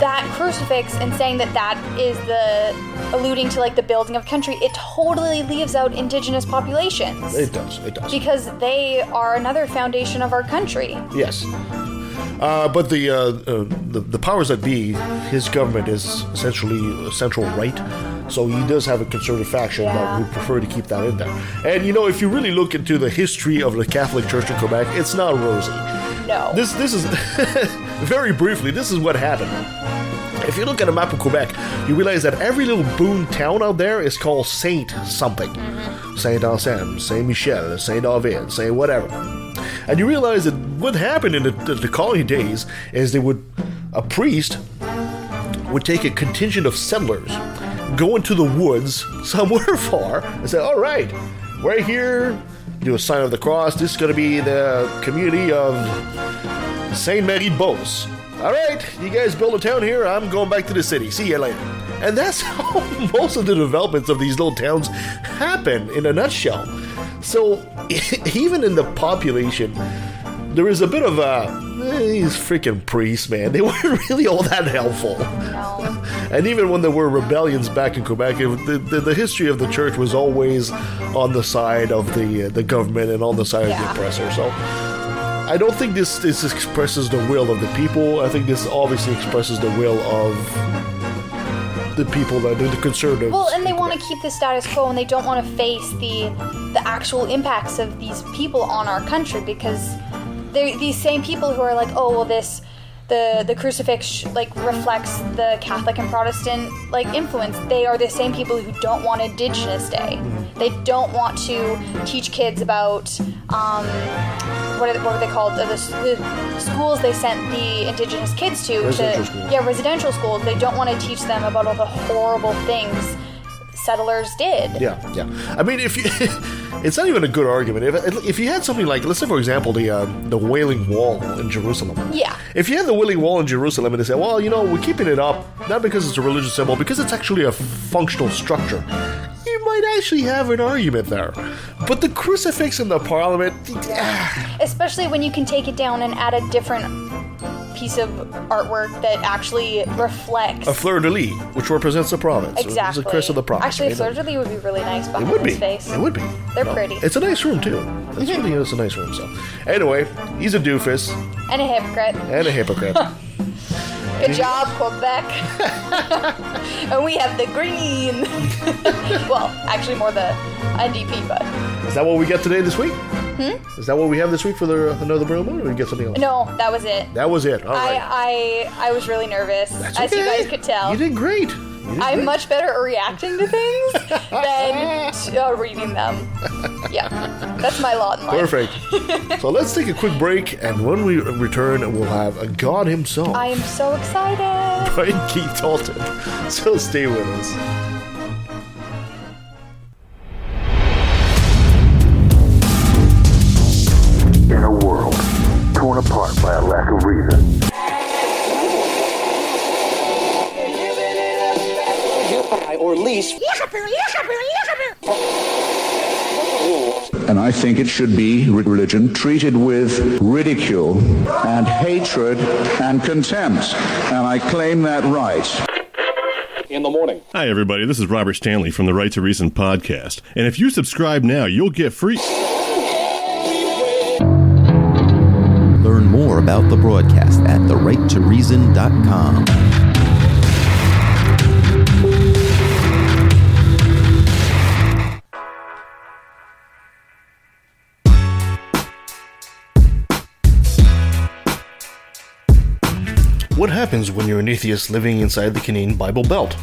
that crucifix and saying that that is the alluding to like the building of country it totally leaves out indigenous populations It does. It does. because they are another foundation of our country Yes. Uh, but the, uh, uh, the the powers that be, his government is essentially central right, so he does have a conservative faction that would prefer to keep that in there. And you know, if you really look into the history of the Catholic Church in Quebec, it's not rosy. no This this is very briefly. This is what happened. If you look at a map of Quebec, you realize that every little boon town out there is called Saint something. Mm-hmm. Saint Anselme, Saint Michel, Saint David, Saint whatever. And you realize that what happened in the, the, the colony days is they would a priest would take a contingent of settlers, go into the woods somewhere far, and say, "All right, we're here." Do a sign of the cross. This is going to be the community of Saint Mary Beauce. All right, you guys build a town here. I'm going back to the city. See you later. And that's how most of the developments of these little towns happen in a nutshell. So even in the population, there is a bit of a eh, these freaking priests, man. They weren't really all that helpful. no And even when there were rebellions back in Quebec, it, the, the, the history of the church was always on the side of the uh, the government and on the side of the oppressor. So I don't think this this expresses the will of the people. I think this obviously expresses the will of the people that are the conservatives. Well, and they want to keep the status quo, and they don't want to face the the actual impacts of these people on our country because they're these same people who are like, oh well, this the the crucifix like reflects the Catholic and Protestant like influence. They are the same people who don't want Indigenous Day. They don't want to teach kids about um, what are, what were they called? The, the schools they sent the Indigenous kids to. Residential to schools. yeah, residential schools. They don't want to teach them about all the horrible things settlers did. Yeah, yeah. I mean, if you, it's not even a good argument. If if you had something like, let's say, for example, the uh, the Wailing Wall in Jerusalem. Yeah. If you had the Wailing Wall in Jerusalem and they say, well, you know, we're keeping it up not because it's a religious symbol, because it's actually a functional structure. You might actually have an argument there. But the crucifix in the parliament, ah, Especially when you can take it down and add a different piece of artwork that actually reflects. a fleur de lis, which represents the province. Exactly. It's a crest of the province. Actually, a right? fleur de lis would be really nice It would be. his face. It would be. They're No. pretty. It's a nice room too. It's really it's a nice room. So, anyway, he's a doofus And a hypocrite. and a hypocrite. Good job, Quebec. and we have the green. well, actually, more the NDP, but Is that what we get today this week? Hmm? Is that what we have this week for the another Bruno Moon, or we get something else? no, that was it. That was it. All right. I, I I was really nervous, That's as you guys could tell. You did great. I'm much better at reacting to things than uh, reading them. Yeah, that's my lot in life. Perfect. so let's take a quick break, and when we return, we'll have a God himself, I am so excited. Brian Keith Dalton. So stay with us. I think it should be religion treated with ridicule and hatred and contempt. And I claim that right. In the morning. Hi, everybody. This is Robert Stanley from the Right to Reason podcast. And if you subscribe now, you'll get free. Learn more about the broadcast at therighttoreason.com. What happens when you're an atheist living inside the Canadian Bible Belt?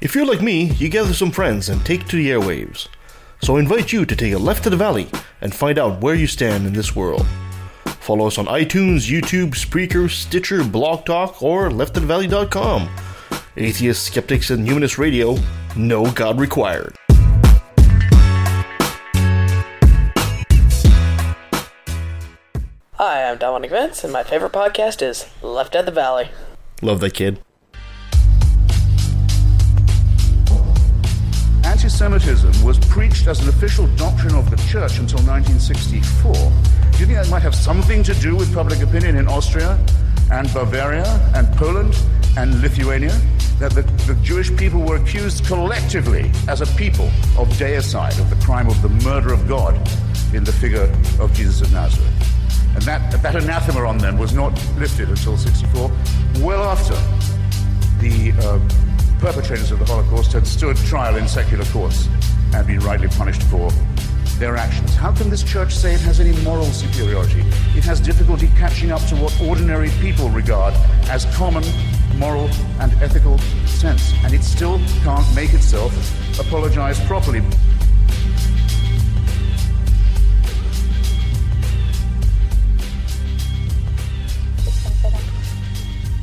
If you're like me, you gather some friends and take to the airwaves. So I invite you to take a left to the valley and find out where you stand in this world. Follow us on iTunes, YouTube, Spreaker, Stitcher, Blog Talk, or lefttothevalley.com. Atheists, Skeptics, and Humanist Radio, no God required. Hi, I'm Dominic Vince, and my favorite podcast is Left at the Valley. Love that kid. Anti Semitism was preached as an official doctrine of the church until 1964. Do you think that might have something to do with public opinion in Austria and Bavaria and Poland and Lithuania? That the, the Jewish people were accused collectively as a people of deicide, of the crime of the murder of God in the figure of Jesus of Nazareth. And that, that anathema on them was not lifted until 64, well after the uh, perpetrators of the Holocaust had stood trial in secular courts and been rightly punished for their actions. How can this church say it has any moral superiority? It has difficulty catching up to what ordinary people regard as common moral and ethical sense, and it still can't make itself apologize properly.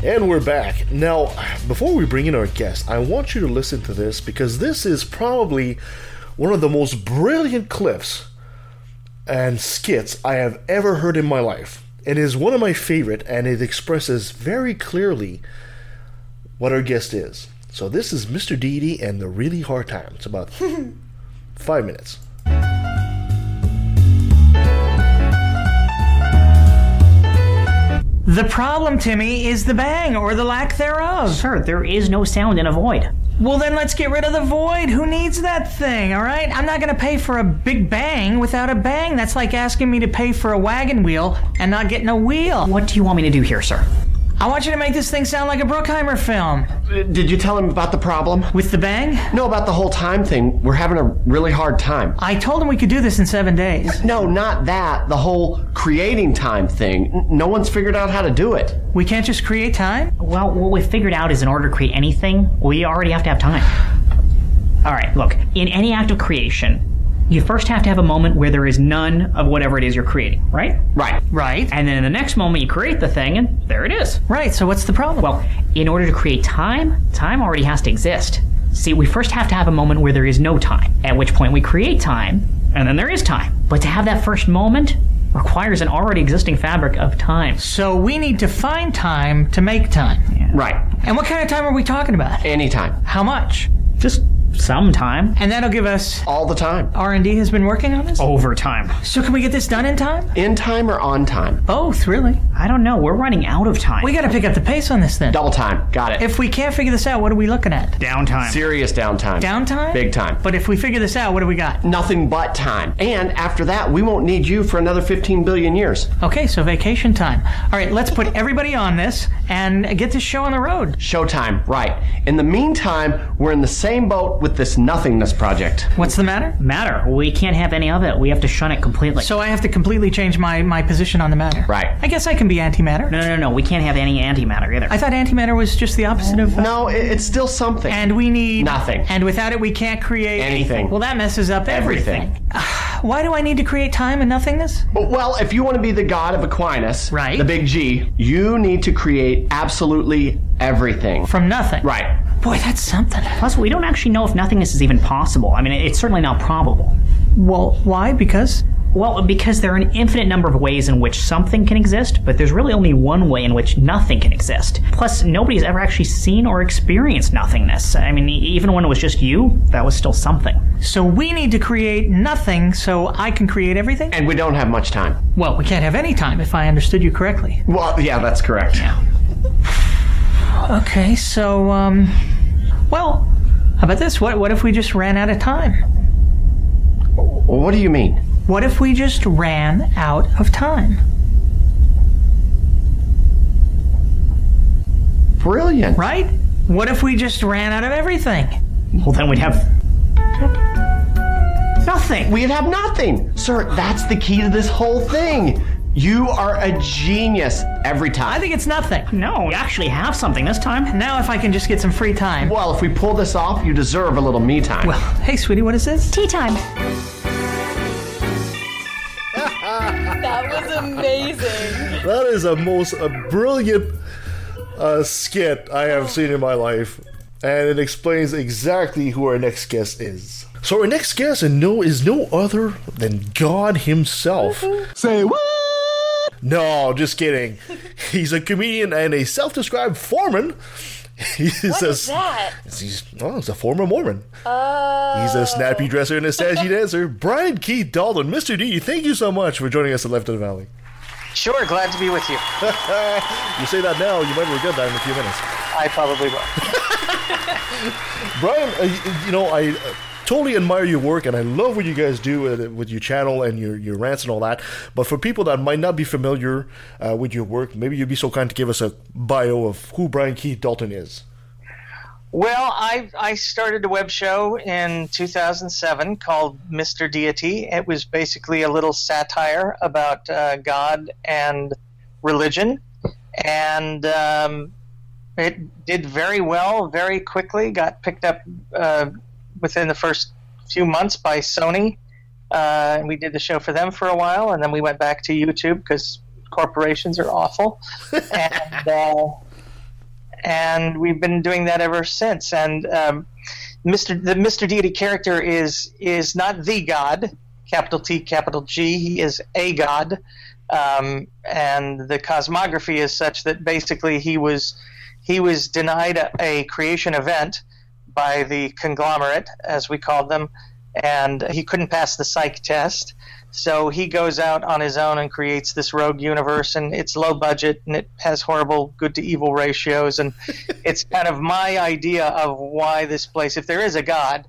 And we're back. Now, before we bring in our guest, I want you to listen to this because this is probably one of the most brilliant clips and skits I have ever heard in my life. It is one of my favorite and it expresses very clearly what our guest is. So this is Mr. Deity and the Really Hard Time. It's about five minutes. The problem, Timmy, is the bang or the lack thereof. Sir, there is no sound in a void. Well, then let's get rid of the void. Who needs that thing, all right? I'm not going to pay for a big bang without a bang. That's like asking me to pay for a wagon wheel and not getting a wheel. What do you want me to do here, sir? I want you to make this thing sound like a Bruckheimer film. Did you tell him about the problem? With the bang? No, about the whole time thing. We're having a really hard time. I told him we could do this in seven days. No, not that. The whole creating time thing. No one's figured out how to do it. We can't just create time? Well, what we've figured out is in order to create anything, we already have to have time. All right, look, in any act of creation, you first have to have a moment where there is none of whatever it is you're creating, right? Right. Right. And then in the next moment, you create the thing, and there it is. Right, so what's the problem? Well, in order to create time, time already has to exist. See, we first have to have a moment where there is no time, at which point we create time, and then there is time. But to have that first moment requires an already existing fabric of time. So we need to find time to make time. Right. And what kind of time are we talking about? Any time. How much? Just some time. And that'll give us All the time. R&D has been working on this? Overtime. So can we get this done in time? In time or on time? Both, really. I don't know. We're running out of time. We got to pick up the pace on this then. Double time. Got it. If we can't figure this out, what are we looking at? Downtime. Serious downtime. Downtime? Big time. But if we figure this out, what do we got? Nothing but time. And after that, we won't need you for another 15 billion years. Okay, so vacation time. All right, let's put everybody on this and get this show on the road. Showtime, right. In the meantime, we're in the same boat with this nothingness project. What's the matter? Matter. We can't have any of it. We have to shun it completely. So I have to completely change my, my position on the matter. Right. I guess I can be antimatter. No, no, no, no. We can't have any antimatter either. I thought antimatter was just the opposite of. uh, No, it- it's still something. And we need Nothing. And without it, we can't create Anything. Well, that messes up everything. Everything. Why do I need to create time and nothingness? Well, if you want to be the god of Aquinas, Right. the big G, you need to create absolutely everything. From nothing. Right. Boy, that's something. Plus, we don't actually know if nothingness is even possible. I mean, it's certainly not probable. Well, why? Because Well, because there are an infinite number of ways in which something can exist, but there's really only one way in which nothing can exist. Plus, nobody's ever actually seen or experienced nothingness. I mean, even when it was just you, that was still something. so we need to create nothing so I can create everything. And we don't have much time. Well, we can't have any time if I understood you correctly. Well, yeah, that's correct. Yeah. Okay, so um, well, how about this? What what if we just ran out of time? What do you mean? What if we just ran out of time? Brilliant. Right? What if we just ran out of everything? Well, then we'd have Nothing. We'd have nothing. Sir, that's the key to this whole thing. You are a genius every time. I think it's nothing. no. We actually have something this time. Now, if I can just get some free time. Well, if we pull this off, you deserve a little me time. Well, hey, sweetie, what is this? Tea time. that was amazing. That is a most a brilliant uh, skit I have seen in my life, and it explains exactly who our next guest is. So our next guest and no is no other than God Himself. Say what? No, just kidding. He's a comedian and a self-described foreman. He's What a, is that? He's well, he's a former Mormon. Uh, He's a snappy dresser and a sassy dancer. Brian Keith Dalton, Mr. D, thank you so much for joining us at Left of the Valley. Sure, glad to be with you. you say that now, you might regret that in a few minutes. I probably will. Brian, uh, you know, I uh, totally admire your work and I love what you guys do uh, with your channel and your, your rants and all that. But for people that might not be familiar uh, with your work, maybe you'd be so kind to give us a bio of who Brian Keith Dalton is. Well, I I started a web show in 2007 called Mr. Deity. It was basically a little satire about uh, God and religion, and um, it did very well very quickly. Got picked up uh, within the first few months by Sony, uh, and we did the show for them for a while, and then we went back to YouTube because corporations are awful, and. Uh, and we've been doing that ever since. And um, Mr. the Mr. Deity character is is not the God, capital T, capital G. He is a God, um, and the cosmography is such that basically he was he was denied a, a creation event by the conglomerate, as we called them. and he couldn't pass the psych test. So he goes out on his own and creates this rogue universe, and it's low budget and it has horrible good to evil ratios. And it's kind of my idea of why this place, if there is a god,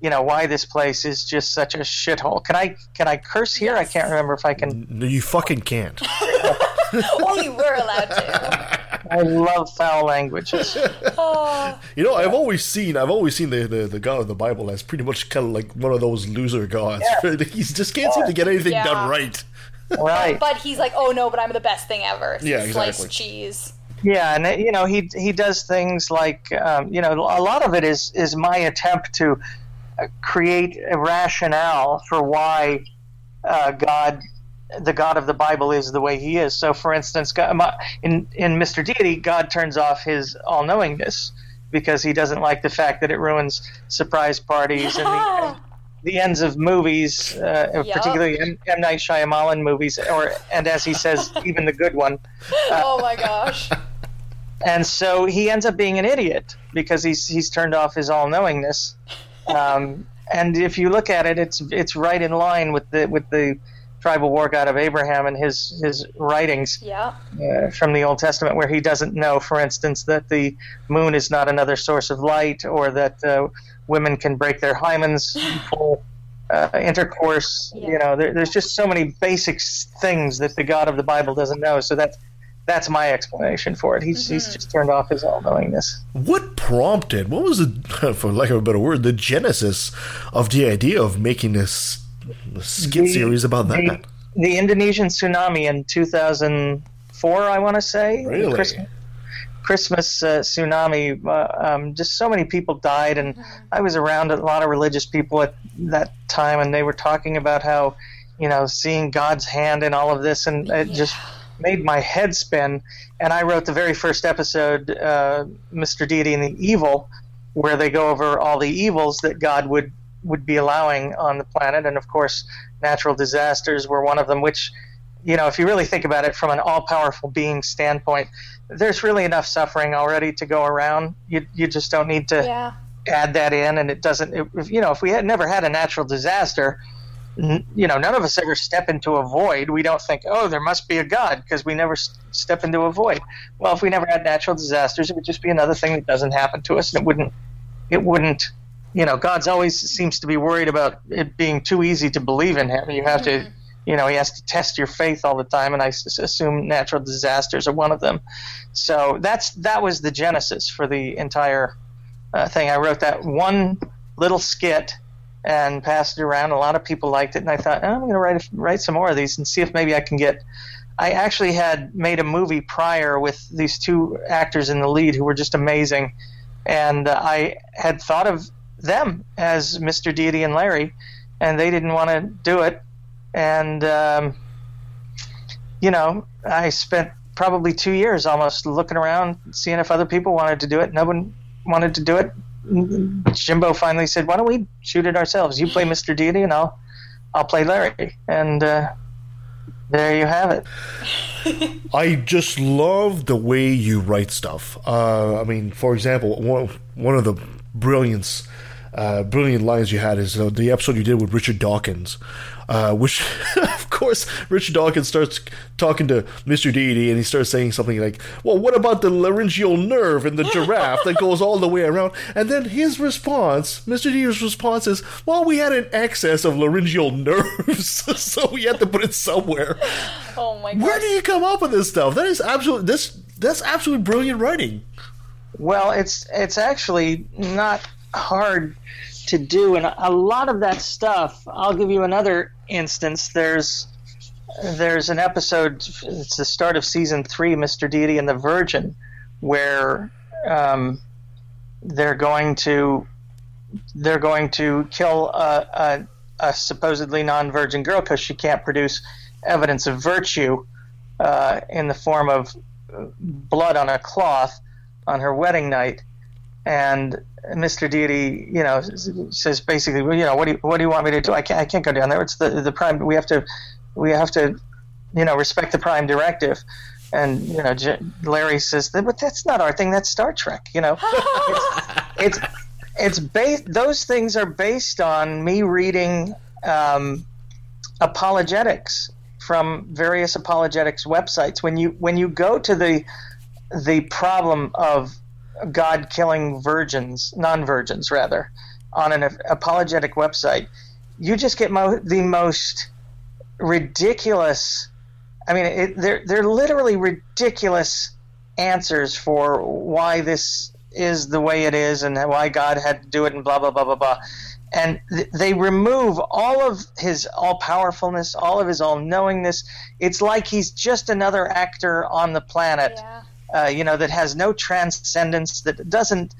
you know, why this place is just such a shithole. Can I can I curse here? I can't remember if I can. No, you fucking can't. Only we're allowed to. I love foul languages. Oh, You know, I've always seen, I've always seen the, the, the God of the Bible as pretty much kind of like one of those loser gods. he just can't seem to get anything Yeah. done right. Right. but he's like, oh no, but I'm the best thing ever. Yeah, Sliced cheese. Yeah, and you know he he does things like um, you know a lot of it is is my attempt to uh, create a rationale for why uh, God, the God of the Bible, is the way He is. So, for instance, in in Mr. Deity, God turns off His all knowingness because He doesn't like the fact that it ruins surprise parties and the, the ends of movies, uh, Yup. particularly M. M. Night Shyamalan movies, or and as he says, even the good one. oh my gosh. and so he ends up being an idiot because he's he's turned off his all knowingness. Um, and if you look at it, it's it's right in line with the with the tribal war god of Abraham and his his writings Yeah. uh, from the Old Testament, where he doesn't know, for instance, that the moon is not another source of light, or that uh, women can break their hymens for uh, intercourse. You know, there, there's just so many basic things that the God of the Bible doesn't know. So that's that's my explanation for it. He's he's just turned off his all knowingness. What prompted, what was the, for lack of a better word, the genesis of the idea of making this skit The- series about that? the, the Indonesian tsunami in 2004, I want to say. Really? Christmas, Christmas uh, tsunami. Uh, um, just so many people died, and I was around a lot of religious people at that time, and they were talking about how, you know, seeing God's hand in all of this, and it just made my head spin. And I wrote the very first episode, uh, Mr. Deity and the Evil, where they go over all the evils that God would would be allowing on the planet, and of course, natural disasters were one of them. Which, you know, if you really think about it from an all-powerful being standpoint, there's really enough suffering already to go around. You you just don't need to Yeah. add that in, and it doesn't. It, you know, if we had never had a natural disaster, n- you know, none of us ever step into a void. We don't think, oh, there must be a God because we never s- step into a void. Well, if we never had natural disasters, it would just be another thing that doesn't happen to us, and it wouldn't. It wouldn't. You know, God's always seems to be worried about it being too easy to believe in Him. You have to. You know, he has to test your faith all the time, and I s- assume natural disasters are one of them. So that's that was the genesis for the entire uh, thing. I wrote that one little skit and passed it around. A lot of people liked it, and I thought oh, I'm going to write write some more of these and see if maybe I can get. I actually had made a movie prior with these two actors in the lead who were just amazing, and uh, I had thought of them as Mr. Deity and Larry, and they didn't want to do it, and um, you know I spent probably two years almost looking around, seeing if other people wanted to do it. No one wanted to do it. Jimbo finally said, "Why don't we shoot it ourselves? You play Mr. Deity, and I'll I'll play Larry." And uh, there you have it. I just love the way you write stuff. Uh, I mean, for example, one one of the brilliance, uh, brilliant lines you had is uh, the episode you did with Richard Dawkins, uh, which, of course, Richard Dawkins starts talking to Mr. Deity and he starts saying something like, "Well, what about the laryngeal nerve in the giraffe that goes all the way around?" And then his response, Mr. Deity's response is, "Well, we had an excess of laryngeal nerves, so we had to put it somewhere." Oh my god. Where do you come up with this stuff? That is absolute. This that's absolutely brilliant writing. Well, it's it's actually not hard to do, and a lot of that stuff. I'll give you another instance. There's there's an episode. It's the start of season three, Mr. Deity and the Virgin, where um, they're going to they're going to kill a, a, a supposedly non-virgin girl because she can't produce evidence of virtue uh, in the form of blood on a cloth on her wedding night, and Mr. Deity, you know, says basically, well, you know, what do you, what do you want me to do? I can't I can't go down there. It's the the prime. We have to we have to, you know, respect the prime directive. And you know, J- Larry says, "But that's not our thing. That's Star Trek." You know, it's, it's it's based. Those things are based on me reading um, apologetics from various apologetics websites. When you when you go to the the problem of God killing virgins, non virgins rather, on an apologetic website, you just get mo- the most ridiculous. I mean, it, they're they're literally ridiculous answers for why this is the way it is and why God had to do it and blah blah blah blah blah. And th- they remove all of his all powerfulness, all of his all knowingness. It's like he's just another actor on the planet, Yeah. Uh, you know, that has no transcendence, that doesn't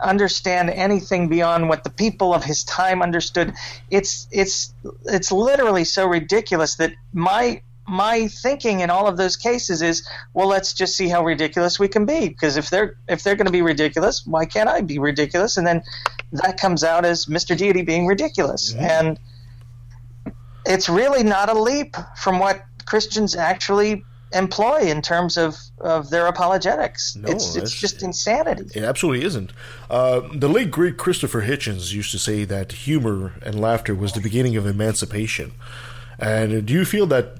understand anything beyond what the people of his time understood. It's it's it's literally so ridiculous that my my thinking in all of those cases is, well, let's just see how ridiculous we can be. Because if they're if they're going to be ridiculous, why can't I be ridiculous? And then that comes out as Mr. Deity being ridiculous, and it's really not a leap from what Christians actually employ in terms of, of their apologetics. No, it's it's just insanity. It absolutely isn't. Uh, the late great Christopher Hitchens used to say that humor and laughter was the beginning of emancipation. And do you feel that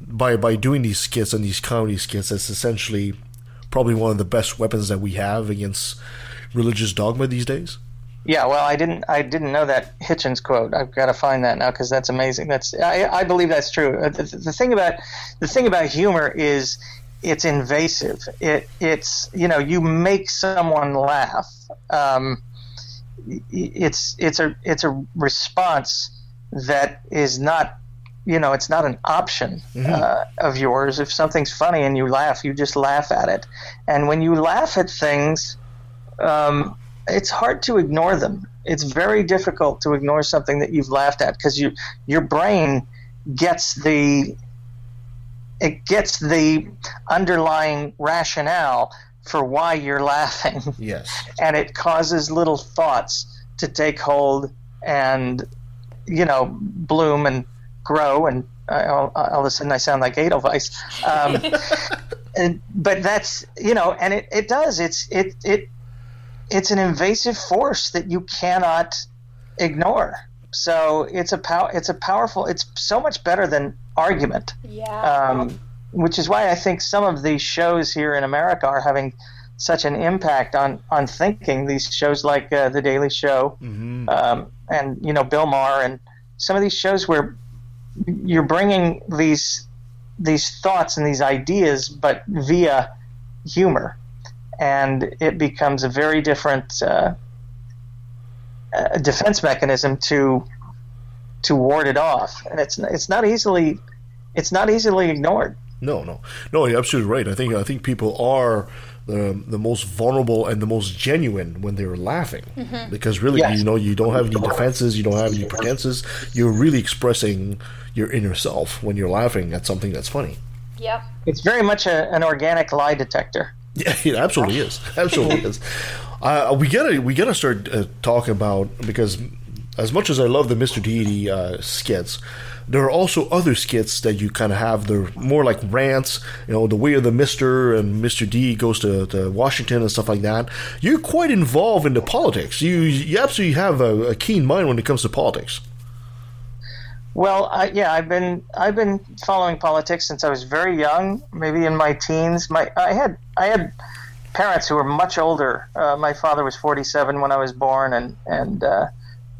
by by doing these skits and these comedy skits, that's essentially probably one of the best weapons that we have against religious dogma these days? Yeah, well, I didn't I didn't know that Hitchens quote. I've got to find that now because that's amazing. That's I, I believe that's true. Uh, The, the thing about the thing about humor is it's invasive. It it's you know you make someone laugh. Um, it's it's a it's a response that is not you know it's not an option uh, of yours. If something's funny and you laugh, you just laugh at it. And when you laugh at things. Um, it's hard to ignore them. It's very difficult to ignore something that you've laughed at because you your brain gets the it gets the underlying rationale for why you're laughing. Yes. And it causes little thoughts to take hold and you know bloom and grow and all, all of a sudden I sound like Edelweiss. Um, and, but that's you know and it, it does it's it it it's an invasive force that you cannot ignore. So it's a pow- it's a powerful. It's so much better than argument. Yeah. Um, which is why I think some of these shows here in America are having such an impact on on thinking. These shows like uh, the Daily Show, um, and you know Bill Maher, and some of these shows where you're bringing these these thoughts and these ideas, but via humor and it becomes a very different uh, uh, defense mechanism to to ward it off, and it's it's not easily it's not easily ignored. No, no, no. You're absolutely right. I think I think people are the the most vulnerable and the most genuine when they're laughing, Mhm. because really, Yes. you know, you don't have any defenses, you don't have any pretenses. You're really expressing your inner self when you're laughing at something that's funny. Yep. It's very much a, an organic lie detector. Yeah, it absolutely is. Absolutely is. Uh, we gotta we gotta start uh, talking about because as much as I love the Mr. Deity uh, skits, there are also other skits that you kind of have. They're more like rants. You know, the way of the Mister and Mr. D goes to, to Washington and stuff like that. You're quite involved in the politics. You you absolutely have a, a keen mind when it comes to politics. Well, I, yeah, I've been I've been following politics since I was very young, maybe in my teens. My I had I had parents who were much older. Uh, my father was 47 when I was born, and and uh,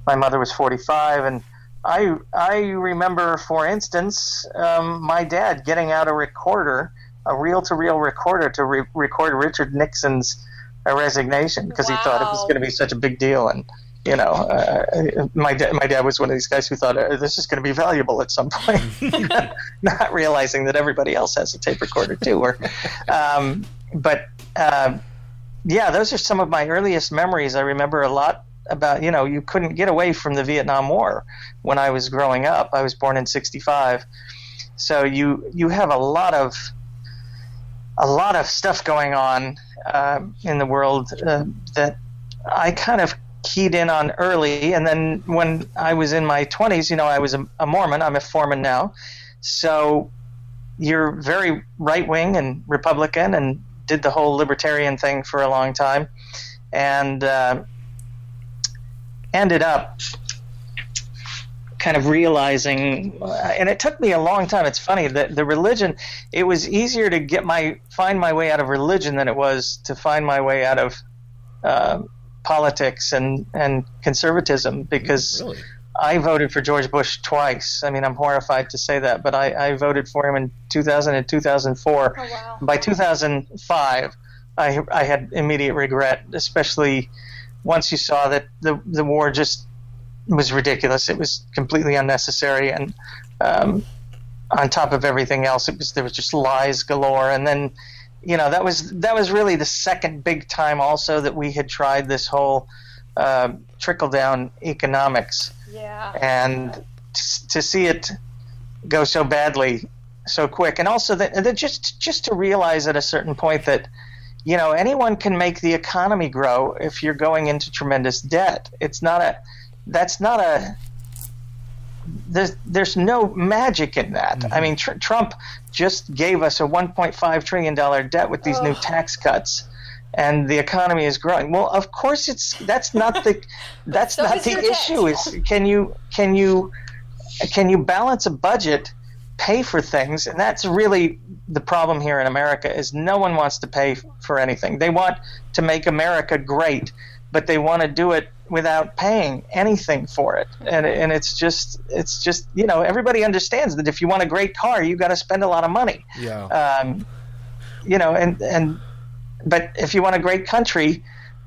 my mother was 45. And I I remember, for instance, um, my dad getting out a recorder, a reel-to-reel recorder, to re- record Richard Nixon's uh, resignation because he thought it was going to be such a big deal. And you know, uh, my dad, my dad was one of these guys who thought uh, this is going to be valuable at some point, not realizing that everybody else has a tape recorder too. Or, um, but uh, yeah, those are some of my earliest memories. I remember a lot about you know you couldn't get away from the Vietnam War when I was growing up. I was born in '65, so you you have a lot of a lot of stuff going on uh, in the world uh, that I kind of keyed in on early. And then when I was in my 20s, you know, I was a, a Mormon. I'm a foreman now. So you're very right wing and Republican and did the whole libertarian thing for a long time. And uh, ended up kind of realizing, uh, and it took me a long time. It's funny that the religion, it was easier to get my find my way out of religion than it was to find my way out of uh, politics and and conservatism because. I voted for George Bush twice. I mean, I'm horrified to say that, but I, I voted for him in 2000 and 2004. Oh, wow. By 2005, I, I had immediate regret, especially once you saw that the, the war just was ridiculous. It was completely unnecessary. And um, on top of everything else, it was there was just lies galore. And then, you know, that was that was really the second big time also that we had tried this whole uh, trickle down economics. Yeah. and t- to see it go so badly so quick. And also that, that just just to realize at a certain point that you know anyone can make the economy grow if you're going into tremendous debt. It's not a that's not a there's there's no magic in that i mm-hmm. mean tr- trump just gave us a 1.5 trillion dollar debt with these new tax cuts and the economy is growing. Well, of course it's that's not the that's So not the your debt. issue. Is can you can you can you balance a budget, pay for things, and that's really the problem here in America. Is no one wants to pay for anything. They want to make America great, but they want to do it without paying anything for it. And and it's just it's just you know everybody understands that if you want a great car, you got to spend a lot of money Yeah. um, you know, and and but if you want a great country,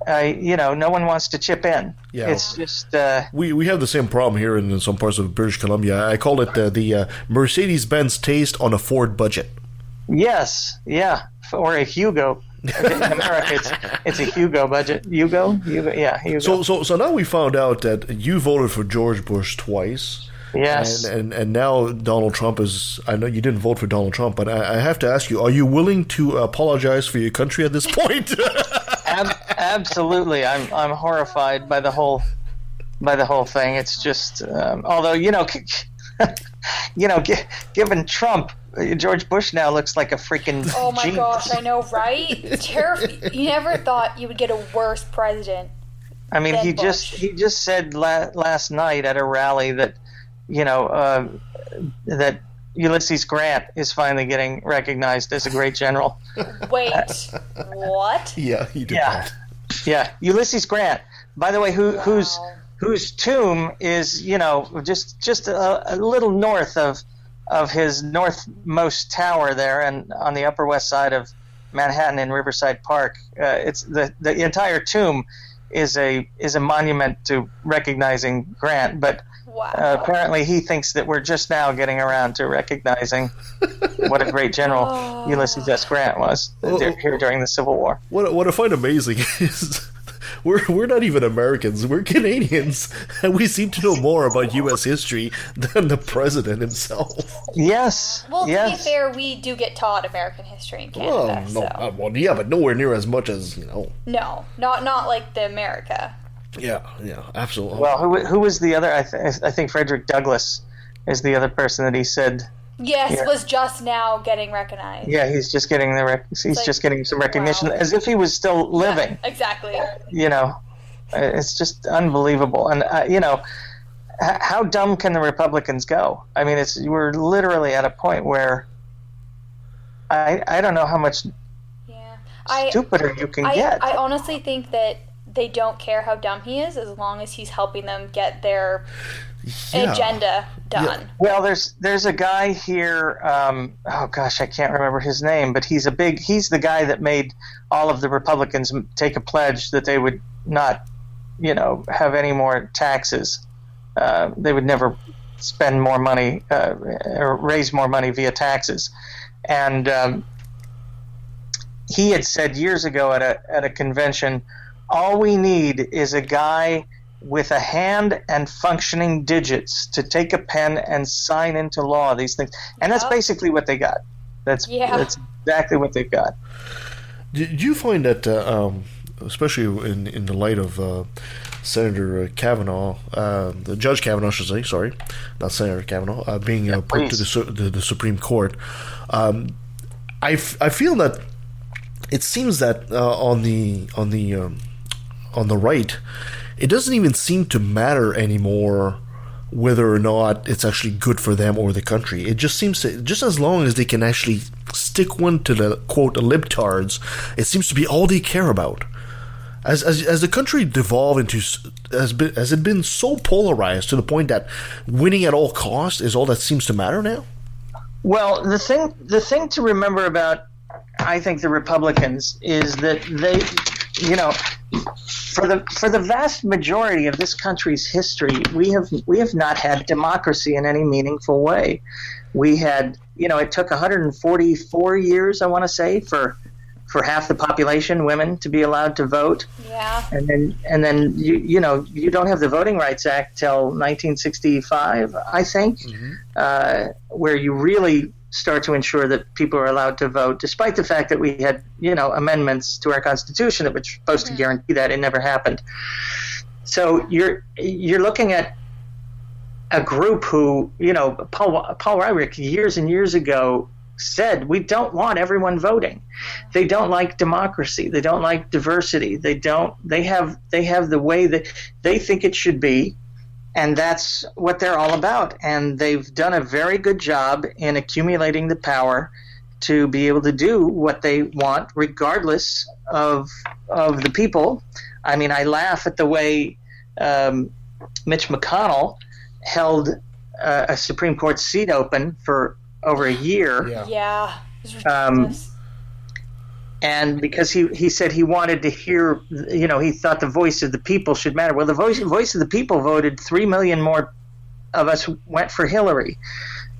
uh, you know, no one wants to chip in. Yeah. It's just uh, We we have the same problem here in, in some parts of British Columbia. I call it uh, the uh, Mercedes Benz taste on a Ford budget. yes, yeah, or a Yugo. In America, it's it's a Yugo budget. Yugo, Yugo, yeah, Yugo. So so so now we found out that you voted for George Bush twice. Yes. And, and and now Donald Trump is. I know you didn't vote for Donald Trump, but I, I have to ask you: Are you willing to apologize for your country at this point? Ab- absolutely, I'm I'm horrified by the whole by the whole thing. It's just, um, although you know, you know, gi- given Trump, George Bush now looks like a freaking. Oh my genius. gosh, I know, right? Terrif- you never thought you would get a worse president. I mean, than he just he just said la- last night at a rally that you know uh, that Ulysses Grant is finally getting recognized as a great general. Wait, what? yeah, he did Yeah. that. Yeah, Ulysses Grant. By the way, who whose whose tomb is you know just just a, a little north of of his northmost tower there, and on the Upper West Side of Manhattan in Riverside Park. Uh, it's the the entire tomb is a is a monument to recognizing Grant, but. Uh, apparently, he thinks that we're just now getting around to recognizing what a great general Ulysses S. Grant was uh, here during the Civil War. What what I find amazing is we're we're not even Americans. We're Canadians, and we seem to know more about U.S. history than the president himself. Yes. Well, to yes. be fair, we do get taught American history in Canada. Well, no, so. uh, well, yeah, but nowhere near as much as you know. No, not not like the America. Yeah, yeah, absolutely. Well, who who was the other? I, th- I think Frederick Douglass is the other person that he said. Yes, Yeah. was just now getting recognized. Yeah, he's just getting the rec- he's like, just getting some recognition as if he was still living. Exactly. You know, it's just unbelievable. And uh, you know, h- how dumb can the Republicans go? I mean, it's we're literally at a point where I I don't know how much I, stupider you can I, get. I honestly think that they don't care how dumb he is as long as he's helping them get their Yeah. agenda done. Well, there's there's a guy here. Um, oh gosh, I can't remember his name, but he's a big. He's the guy that made all of the Republicans take a pledge that they would not, you know, have any more taxes. Uh, they would never spend more money uh, or raise more money via taxes, and um, he had said years ago at a at a convention, all we need is a guy with a hand and functioning digits to take a pen and sign into law these things, and that's basically what they got. That's Yeah. that's exactly what they've got. Do you find that, uh, um, especially in in the light of uh, Senator uh, Kavanaugh, uh, the Judge Kavanaugh, I should say, sorry, not Senator Kavanaugh, uh, being uh, put to the, Su- the the Supreme Court, um, I, f- I feel that it seems that uh, on the on the um, on the right, it doesn't even seem to matter anymore whether or not it's actually good for them or the country. It just seems to, just as long as they can actually stick one to the quote libtards, it seems to be all they care about. As, as, as the country devolved into has been has it been so polarized to the point that winning at all costs is all that seems to matter now. Well, the thing the thing to remember about I think the Republicans is that they, you know, for the for the vast majority of this country's history, we have we have not had democracy in any meaningful way. We had, you know, it took 144 years, I want to say, for for half the population, women, to be allowed to vote. Yeah. And then and then you you know you don't have the Voting Rights Act till 1965, I think, uh, where you really start to ensure that people are allowed to vote, despite the fact that we had you know amendments to our Constitution that were supposed to guarantee that it never happened. So you're you're looking at a group who you know Paul Paul Weyrich years and years ago said we don't want everyone voting. They don't like democracy. They don't like diversity. They don't. They have. They have the way that they think it should be, and that's what they're all about. And they've done a very good job in accumulating the power to be able to do what they want, regardless of of the people. I mean, I laugh at the way um, Mitch McConnell held uh, a Supreme Court seat open for over a year. Yeah. It's Um, ridiculous. And because he, he said he wanted to hear, you know, he thought the voice of the people should matter. Well, the voice voice of the people voted three million more of us went for Hillary,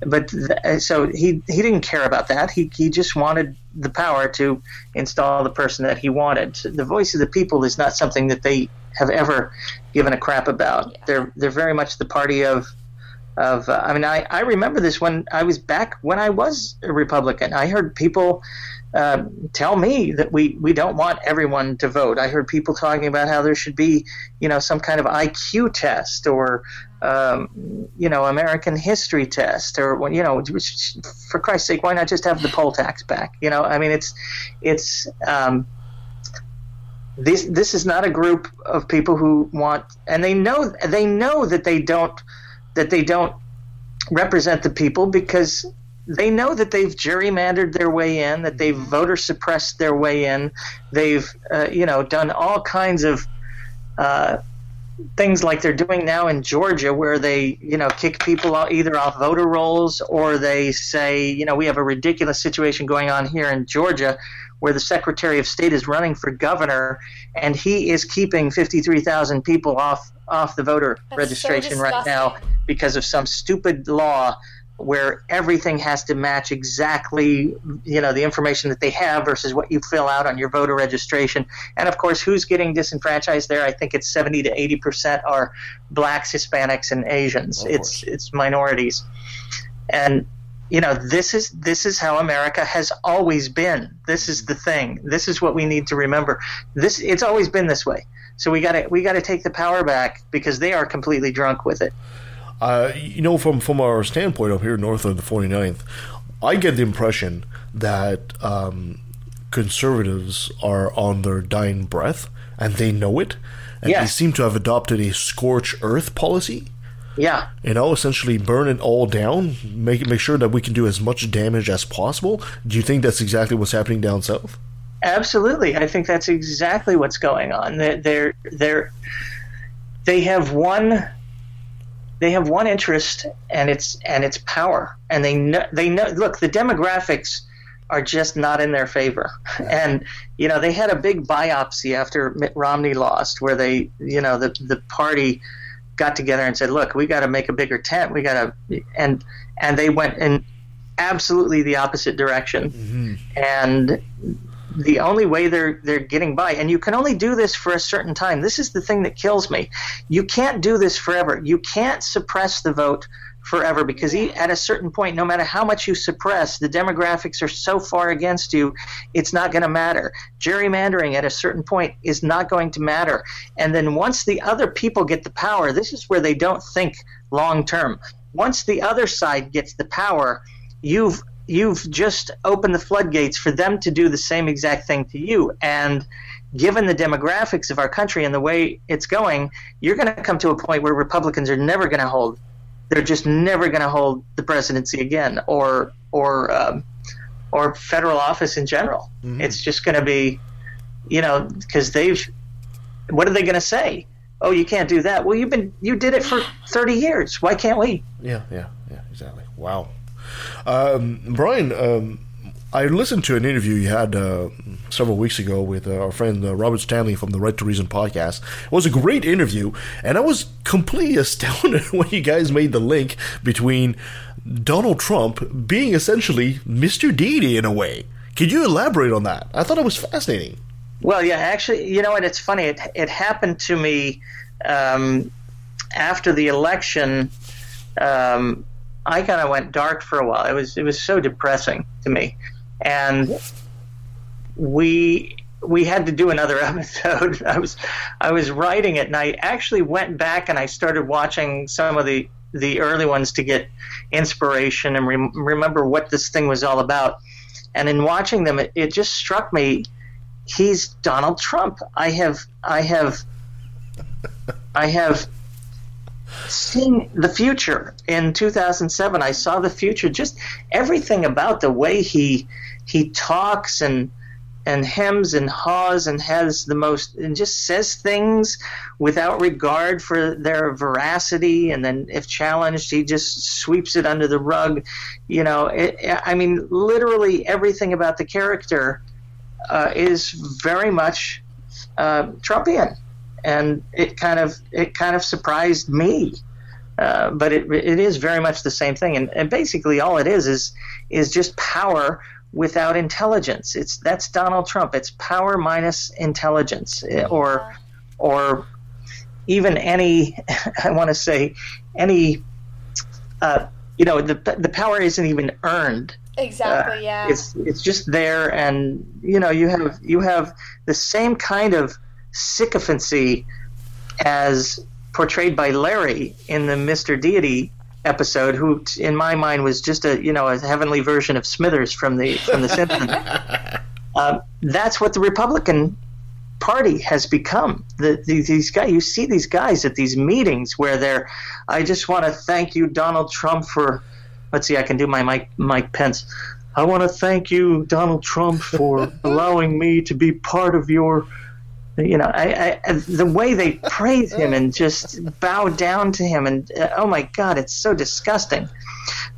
but th- so he he didn't care about that. He he just wanted the power to install the person that he wanted. The voice of the people is not something that they have ever given a crap about. They're they're very much the party of of uh, I mean I, I remember this when I was back when I was a Republican. I heard people uh, tell me that we, we don't want everyone to vote. I heard people talking about how there should be you know some kind of IQ test or um, you know American history test or you know for Christ's sake why not just have the poll tax back? You know I mean it's it's um, this this is not a group of people who want and they know they know that they don't that they don't represent the people because they know that they've gerrymandered their way in, that they've voter suppressed their way in, they've uh, you know done all kinds of uh, things like they're doing now in Georgia, where they you know kick people out either off voter rolls or they say you know we have a ridiculous situation going on here in Georgia where the Secretary of State is running for governor and he is keeping 53,000 people off off the voter registration right now because of some stupid law where everything has to match exactly you know the information that they have versus what you fill out on your voter registration. And of course who's getting disenfranchised there? I think it's 70 to 80 percent are blacks hispanics and asians. It's it's minorities. And you know this is this is how america has always been. This is the thing. This is what we need to remember. This it's always been this way. So we got to we got to take the power back because they are completely drunk with it. Uh, you know, from from our standpoint up here north of the 49th, I get the impression that um, conservatives are on their dying breath and they know it, and they seem to have adopted a scorch earth policy. Yeah You know, essentially burn it all down, make make sure that we can do as much damage as possible. Do you think that's exactly what's happening down south? Absolutely, I think that's exactly what's going on. They're, they're, they're they have one they have one interest, and it's and it's power. And they know they know. Look, the demographics are just not in their favor. And you know, they had a big biopsy after Mitt Romney lost, where they you know the the party got together and said, "Look, we got to make a bigger tent. We got to," and and they went in absolutely the opposite direction. Mm-hmm. And the only way they're they're getting by and you can only do this for a certain time this is the thing that kills me you can't do this forever you can't suppress the vote forever because e- at a certain point no matter how much you suppress the demographics are so far against you it's not going to matter. Gerrymandering at a certain point is not going to matter. And then once the other people get the power this is where they don't think long term once the other side gets the power you've you've just opened the floodgates for them to do the same exact thing to you. And given the demographics of our country and the way it's going, you're going to come to a point where Republicans are never going to hold. They're just never going to hold the presidency again, or or um, or federal office in general. It's just going to be, you know, because they've. What are they going to say? Oh, you can't do that. Well, you've been you did it for thirty years. Why can't we? Yeah, yeah, yeah, exactly. Wow. Um, Brian, um, I listened to an interview you had uh, several weeks ago with uh, our friend uh, Robert Stanley from the Right to Reason podcast. It was a great interview, and I was completely astounded when you guys made the link between Donald Trump being essentially Mr. Deity in a way. Could you elaborate on that? I thought it was fascinating. Well, yeah, actually, you know what? It's funny. It it happened to me um, after the election. Um, I kind of went dark for a while. It was it was so depressing to me, and we we had to do another episode. I was I was writing it, and I actually went back and I started watching some of the the early ones to get inspiration and rem- remember what this thing was all about. And in watching them, it, it just struck me he's Donald Trump. I have I have I have seen the future in 2007. I saw the future. Just everything about the way he he talks and and hems and haws and has the most and just says things without regard for their veracity. And then if challenged he just sweeps it under the rug. You know it, i mean literally everything about the character uh, is very much uh, Trumpian, and it kind of it kind of surprised me. Uh, but it it is very much the same thing, and, and basically all it is is is just power without intelligence. It's that's Donald Trump. It's power minus intelligence, eh, or or even any I want to say any uh, you know the the power isn't even earned Exactly. uh, yeah. It's it's just there, and you know you have you have the same kind of sycophancy as portrayed by Larry in the Mister Deity episode, who in my mind was just a you know a heavenly version of Smithers from the from the Simpsons. uh, that's what the Republican Party has become. The, the, these guys, you see these guys at these meetings where they're, I just want to thank you, Donald Trump, for let's see, I can do my Mike, Mike Pence. I want to thank you, Donald Trump, for allowing me to be part of your. You know, I, I, the way they praise him and just bow down to him, and uh, oh my God, it's so disgusting.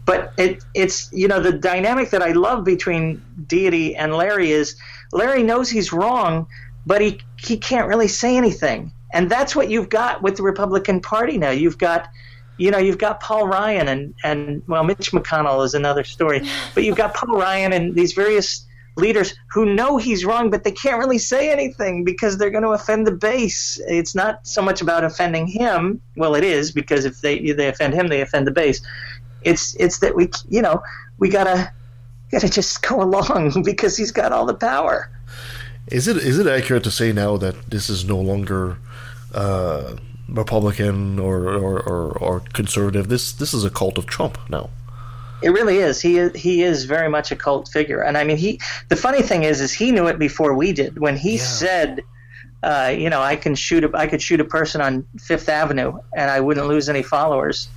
But it, it's you know the dynamic that I love between Deity and Larry is Larry knows he's wrong, but he he can't really say anything, and that's what you've got with the Republican Party now. You've got you know, you've got Paul Ryan and, and well, Mitch McConnell is another story, but you've got Paul Ryan and these various leaders who know he's wrong, but they can't really say anything because they're going to offend the base. It's not so much about offending him. Well, it is because if they they offend him, they offend the base. It's it's that we you know we gotta gotta just go along because he's got all the power. Is it is it accurate to say now that this is no longer uh, Republican or, or, or, or conservative? This this is a cult of Trump now. It really is. He is he is very much a cult figure, and I mean he. The funny thing is, is he knew it before we did. When he said, uh, "You know, I can shoot a I could shoot a person on Fifth Avenue, and I wouldn't lose any followers,"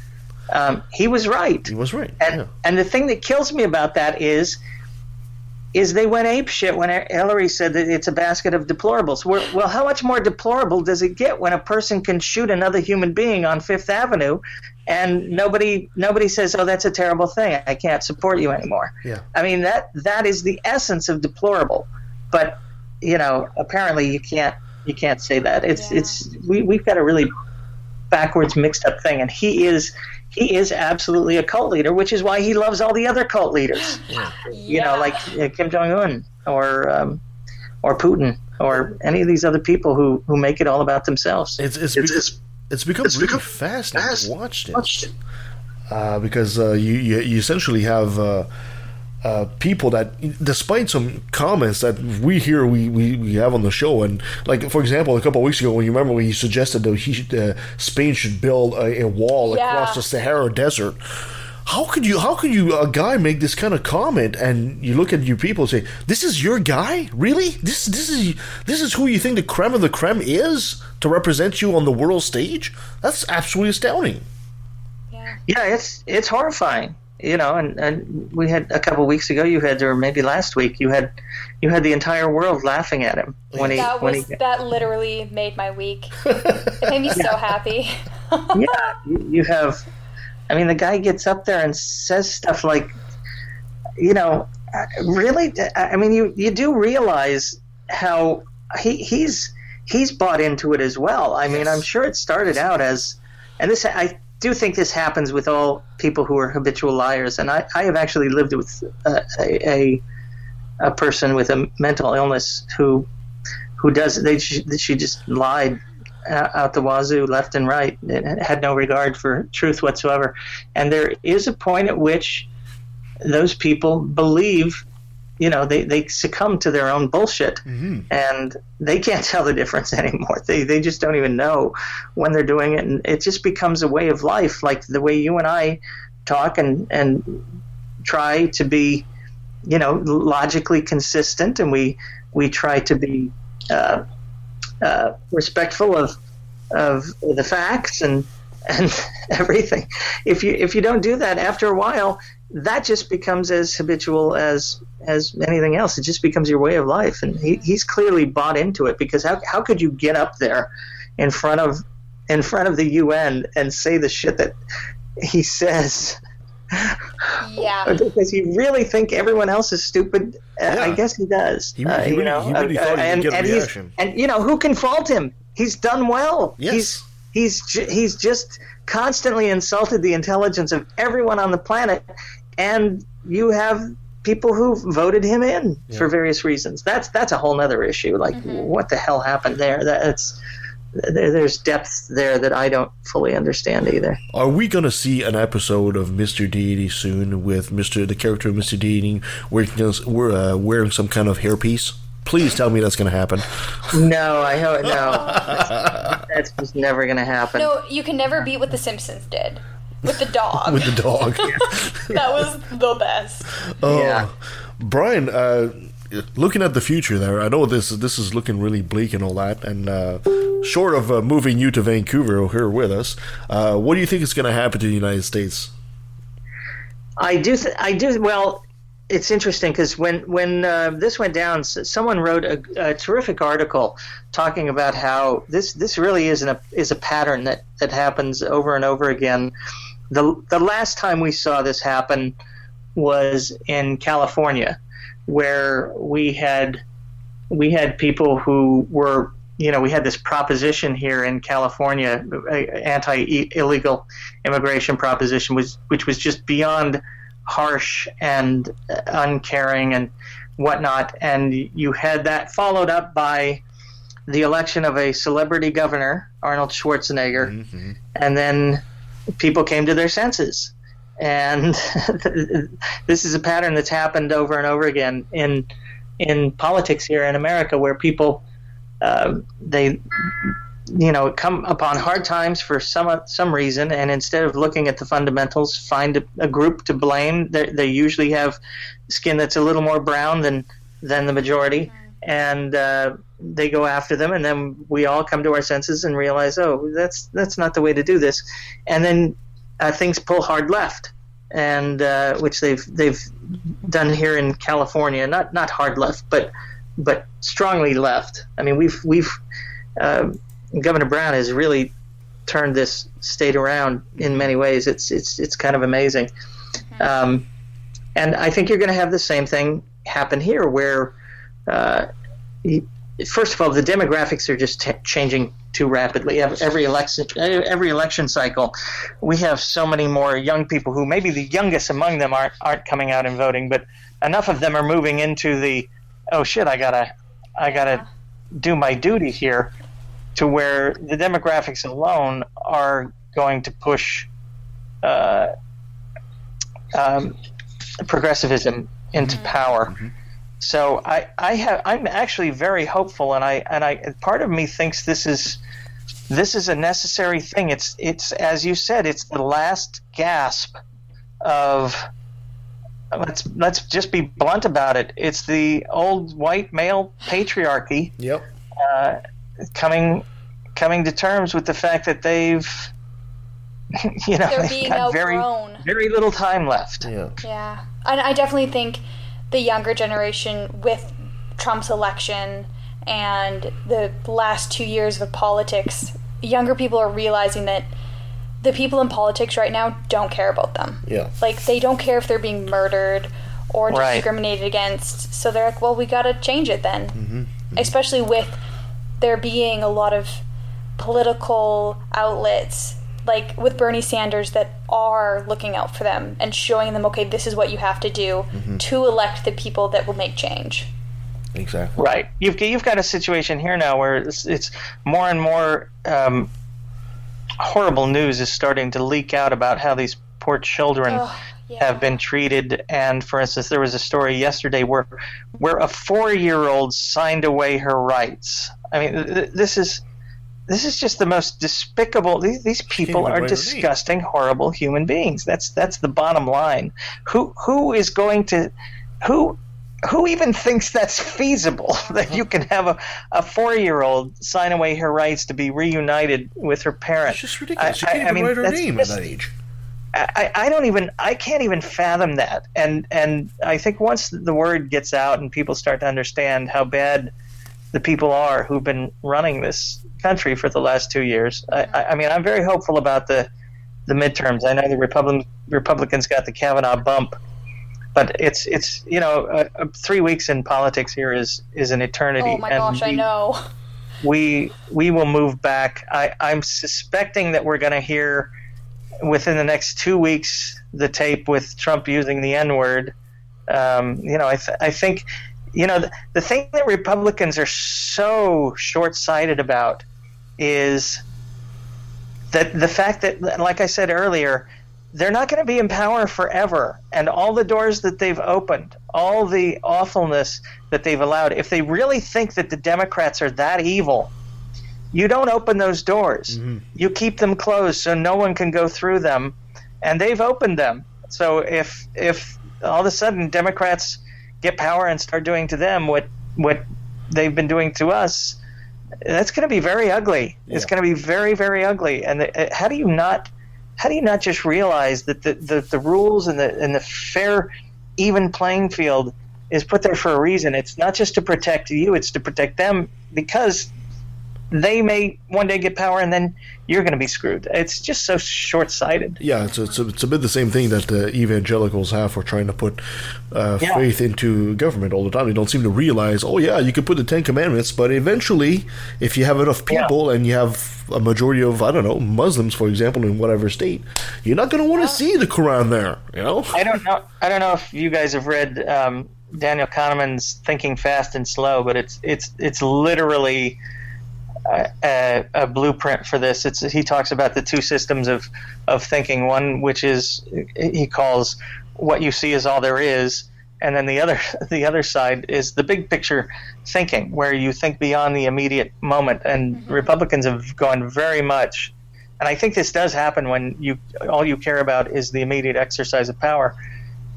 um, he was right. He was right. And and the thing that kills me about that is. Is they went ape shit when Hillary said that it's a basket of deplorables. Well, well, how much more deplorable does it get when a person can shoot another human being on Fifth Avenue, and nobody nobody says, "Oh, that's a terrible thing. I can't support you anymore." Yeah. I mean that that is the essence of deplorable. But you know, apparently you can't you can't say that. It's it's we we've got a really backwards mixed up thing, and he is he is absolutely a cult leader, which is why he loves all the other cult leaders. Yeah. You know, like uh, Kim Jong Un or um, or Putin or any of these other people who who make it all about themselves. It's it's it's, it's become really fascinating to watch this. Uh, because uh, you, you you essentially have uh, uh, people that, despite some comments that we hear we, we, we have on the show, and like for example, a couple of weeks ago, when you remember when he suggested that he should, uh, Spain should build a, a wall Yeah. across the Sahara Desert. how could you? How could you a guy make this kind of comment and you look at your people and say, "This is your guy, really? This this is this is who you think the creme of the creme is to represent you on the world stage? That's absolutely astounding." Yeah, it's it's horrifying. You know, and, and we had a couple weeks ago. You had, or maybe last week, you had, you had the entire world laughing at him when he that when was he. that literally made my week. it made me so happy. yeah, you, you have. I mean, the guy gets up there and says stuff like, you know, really. I mean, you you do realize how he he's he's bought into it as well. I mean, I'm sure it started out as, and this I do think this happens with all people who are habitual liars, and I, I have actually lived with uh, a, a a person with a mental illness who who does they she just lied uh, out the wazoo left and right and had no regard for truth whatsoever. And there is a point at which those people believe you know they, they succumb to their own bullshit and they can't tell the difference anymore. They, they just don't even know when they're doing it. And it just becomes a way of life like the way you and i talk and and try to be you know logically consistent. And we we try to be uh, uh, respectful of of the facts and and everything. If you if you don't do that after a while that just becomes as habitual as as anything else. It just becomes your way of life, and he, he's clearly bought into it. Because how how could you get up there in front of in front of the UN and say the shit that he says? Yeah. Does he really think everyone else is stupid? Uh, I guess he does. He, uh, you know, he really uh, and, and he's- and you know who can fault him? He's done well. Yes. He's he's ju- he's just constantly insulted the intelligence of everyone on the planet, and you have people who voted him in for various reasons. That's that's a whole other issue. Like what the hell happened there? That's there's depth there that I don't fully understand either. Are we gonna see an episode of Mr. Deity soon with Mr. the character of Mr. Deity wearing, we're, uh, wearing some kind of hairpiece? Please tell me that's gonna happen. No, I hope no. That's, that's just never going to happen. No, you can never beat what the Simpsons did with the dog. with the dog. that was the best. Oh, Brian, uh, looking at the future there, I know this this is looking really bleak and all that, and uh, short of uh, moving you to Vancouver here with us, uh, what do you think is going to happen to the United States? I do. Th- I do. Well, it's interesting because when when uh, this went down, someone wrote a, a terrific article talking about how this this really is a is a pattern that that happens over and over again. the The last time we saw this happen was in California, where we had we had people who were you know we had this proposition here in California, anti illegal immigration proposition, was which was just beyond harsh and uncaring and whatnot. And you had that followed up by the election of a celebrity governor, Arnold Schwarzenegger, and then people came to their senses. And this is a pattern that's happened over and over again in in politics here in America, where people uh, they you know come upon hard times for some some reason, and instead of looking at the fundamentals, find a, a group to blame. They, they usually have skin that's a little more brown than than the majority, and uh, they go after them, and then we all come to our senses and realize, oh, that's that's not the way to do this, and then uh, things pull hard left, and uh, which they've they've done here in California, not not hard left, but but strongly left. I mean, we've we've uh, Governor Brown has really turned this state around in many ways. It's it's it's kind of amazing, um, and I think you're going to have the same thing happen here, where uh, you- first of all, the demographics are just t- changing too rapidly. Every election, every election cycle, we have so many more young people who maybe the youngest among them aren't aren't coming out and voting, but enough of them are moving into the oh shit, I gotta I gotta do my duty here, to where the demographics alone are going to push uh, um, progressivism into power. So I, I have I'm actually very hopeful, and I and I part of me thinks this is this is a necessary thing. It's it's as you said, it's the last gasp of let's let's just be blunt about it. It's the old white male patriarchy. Yep. Uh, coming coming to terms with the fact that they've you know They're they've got very outgrown. very little time left. Yeah. Yeah, and I definitely think the younger generation with Trump's election and the last two years of politics, younger people are realizing that the people in politics right now don't care about them. Yeah. Like they don't care if they're being murdered or Right. discriminated against. So they're like, well, we got to change it then. Mm-hmm. Especially with there being a lot of political outlets like with Bernie Sanders that are looking out for them and showing them okay this is what you have to do Mhm. to elect the people that will make change. Exactly. Right. You've you've got a situation here now where it's, it's more and more um, horrible news is starting to leak out about how these poor children Oh, have been treated. And for instance, there was a story yesterday where where a four year old signed away her rights. I mean, th- th- this is. This is just the most despicable. These, these people even are write her name. disgusting, horrible human beings. That's that's the bottom line. Who who is going to who who even thinks that's feasible that you can have a, a four year old sign away her rights to be reunited with her parents? It's just ridiculous. She can't even write her name at that age. I, I don't even I can't even fathom that. And and I think once the word gets out and people start to understand how bad the people are who've been running this country for the last two years, I, I, mean I'm very hopeful about the the midterms. I know the Republican Republicans got the Kavanaugh bump, but it's it's you know uh, uh, three weeks in politics here is is an eternity. Oh my and gosh, I know. we we will move back. I, I'm suspecting that we're going to hear within the next two weeks the tape with Trump using the N word. Um, you know, I, th- I think, you know, the, the thing that Republicans are so short sighted about is that the fact that, like I said earlier, they're not going to be in power forever. And all the doors that they've opened, all the awfulness that they've allowed, if they really think that the Democrats are that evil, you don't open those doors. Mm-hmm. You keep them closed so no one can go through them. And they've opened them. So if if all of a sudden Democrats get power and start doing to them what what they've been doing to us, that's going to be very ugly. It's going to be very very ugly. And the, how do you not how do you not just realize that the, the, the rules and the and the fair even playing field is put there for a reason. It's not just to protect you, it's to protect them because they may one day get power and then you're going to be screwed. It's just so short sighted. Yeah, it's, it's, a, it's a bit the same thing that the evangelicals have for trying to put uh, Yeah. faith into government all the time. They don't seem to realize, oh, yeah, you could put the Ten Commandments, but eventually, if you have enough people and you have a majority of, I don't know, Muslims, for example, in whatever state, you're not going to want to see the Quran there, you know? I don't know. I don't know if you guys have read um, Daniel Kahneman's Thinking Fast and Slow, but it's it's it's literally a, a, blueprint for this. It's he talks about the two systems of of thinking. One which is he calls what you see is all there is, and then the other the other side is the big picture thinking, where you think beyond the immediate moment. And Republicans have gone very much. And I think this does happen when you all you care about is the immediate exercise of power.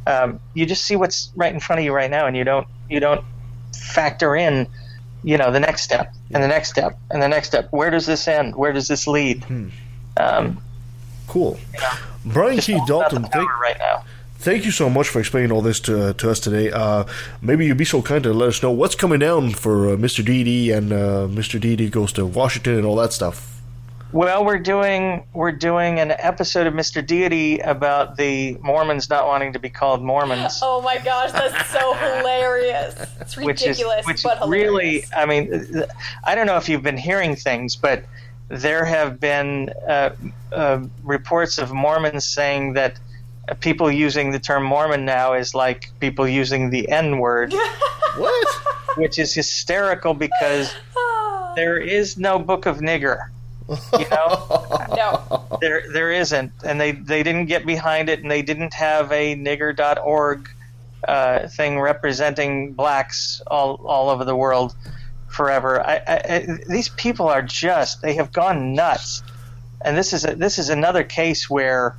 Um, you just see what's right in front of you right now, and you don't you don't factor in, you know, the next step and the next step and the next step. Where does this end? Where does this lead? Um, Cool. Brian Keith Dalton, thank, right now. thank you so much for explaining all this to, to us today. Uh, maybe you'd be so kind to let us know what's coming down for uh, Mr. Deity and uh, Mr. Deity goes to Washington and all that stuff. Well, we're doing we're doing an episode of Mr. Deity about the Mormons not wanting to be called Mormons. Oh my gosh, that's so hilarious. It's which is ridiculous, which but hilarious. really i mean i don't know if you've been hearing things but there have been uh, uh, reports of mormons saying that uh, people using the term mormon now is like people using the n word what which is hysterical because there is no book of nigger you know no there there isn't and they they didn't get behind it and they didn't have a nigger.org uh, thing representing blacks all all over the world forever I, I, I, these people are just they have gone nuts and this is a, this is another case where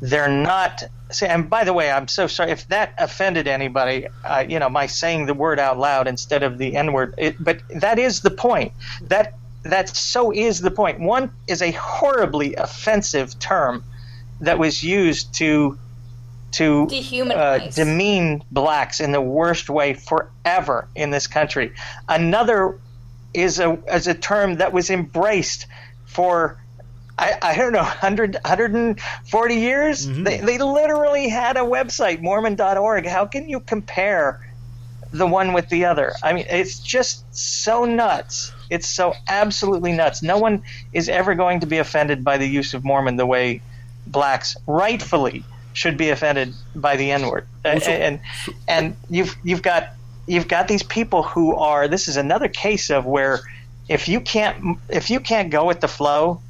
they're not. See, and by the way, I'm so sorry if that offended anybody. Uh, you know, my saying the word out loud instead of the N word. But that is the point. That that so is the point. One is a horribly offensive term that was used to to uh, demean blacks in the worst way forever in this country. Another is a is a term that was embraced for I, I don't know 100 140 years. They, they literally had a website Mormon.org. How can you compare the one with the other? I mean, it's just so nuts. It's so absolutely nuts. No one is ever going to be offended by the use of Mormon the way blacks rightfully should be offended by the N word. and and you've you've got you've got these people who are. This is another case of where if you can't if you can't go with the flow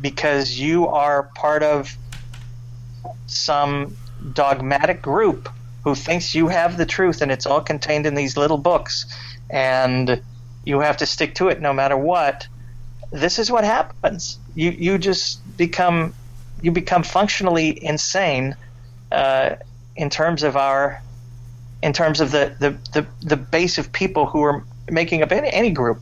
because you are part of some dogmatic group who thinks you have the truth and it's all contained in these little books and you have to stick to it no matter what. This is what happens. You you just become you become functionally insane uh, in terms of our in terms of the, the, the, the base of people who are making up any, any group.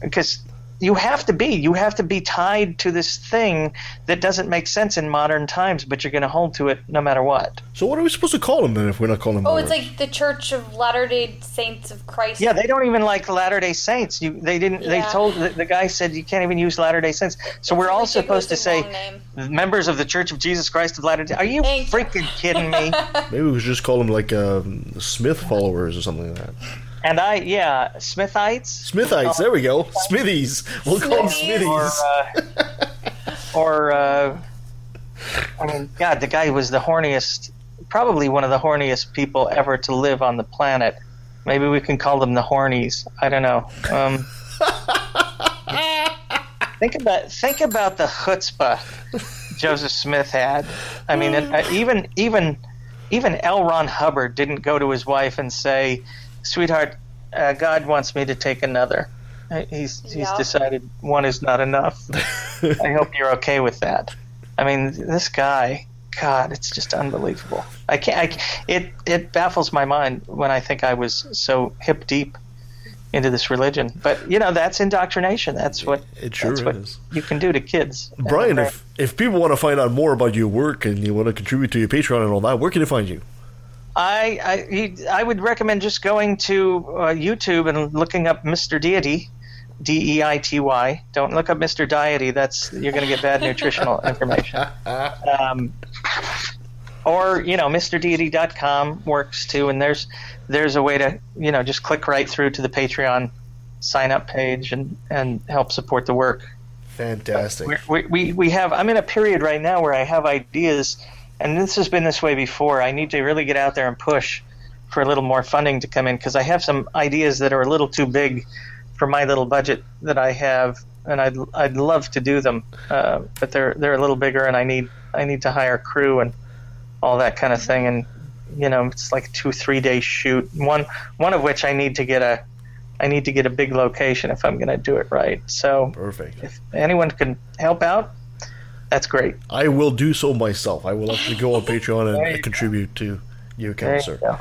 Because you have to be. You have to be tied to this thing that doesn't make sense in modern times but you're going to hold to it no matter what. So what are we supposed to call them then if we're not calling them? Oh, it's like the Church of Latter Day Saints of Christ. yeah they don't even like latter day saints. You they didn't they told the, the guy said you can't even use latter day saints. So we're all supposed to say members of the church of jesus christ of latter day are you freaking kidding me? Maybe we should just call them like um, Smith followers or something like that. And i yeah smithites Smithites. There we go. Smithies. We'll call them Smithies. or uh, or uh, I mean, God, the guy was the horniest, probably one of the horniest people ever to live on the planet. Maybe we can call them the hornies. I don't know. Um, think about think about the chutzpah Joseph Smith had. I mean, uh, even even even L. Ron Hubbard didn't go to his wife and say, "Sweetheart, uh, God wants me to take another." Uh, He's he's Yeah. decided one is not enough. I hope you're okay with that. I mean, this guy, God, it's just unbelievable. I can't. I, it it baffles my mind when I think I was so hip deep into this religion. But you know, that's indoctrination. That's what It sure that's what is. you can do to kids. Brian, uh, if, if people want to find out more about your work and you want to contribute to your Patreon and all that, where can they find you? I I, would recommend just going to uh, YouTube and looking up Mr. Deity, D E I T Y. Don't look up Mr. Diety. That's you're going to get bad nutritional information. Um, or you know, MrDeity.com works too, and there's there's a way to you know just click right through to the Patreon sign up page and and help support the work. Fantastic. We, we, we have i'm in a period right now where i have ideas and this has been this way before i need to really get out there and push for a little more funding to come in because i have some ideas that are a little too big for my little budget that i have and i'd, I'd love to do them uh, but they're they're a little bigger and i need i need to hire crew and all that kind of thing and you know it's like a two three day shoot one one of which i need to get a I need to get a big location if I'm going to do it right. So perfect. If anyone can help out, that's great. I will do so myself. I will actually go on Patreon and contribute to your account, you sir. go.